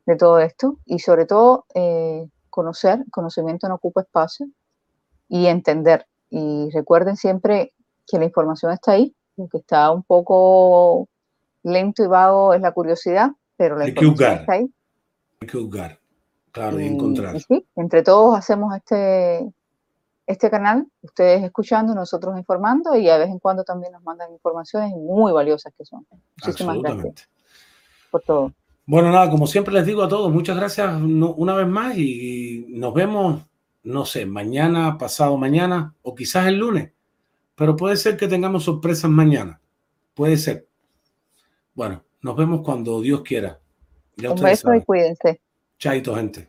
de todo esto, y sobre todo eh, conocer, conocimiento no ocupa espacio y entender. Y recuerden siempre que la información está ahí, lo que está un poco lento y vago es la curiosidad, pero la información está ahí hay que juzgar, claro, y, encontrar. sí, entre todos hacemos este, este canal, ustedes escuchando, nosotros informando y de vez en cuando también nos mandan informaciones muy valiosas que son. Muchísimas gracias por todo. Bueno, nada, como siempre les digo a todos, muchas gracias una vez más y nos vemos, no sé, mañana, pasado mañana o quizás el lunes, pero puede ser que tengamos sorpresas mañana, puede ser. Bueno, nos vemos cuando Dios quiera. Ya Un beso y cuídense. Chaito, gente.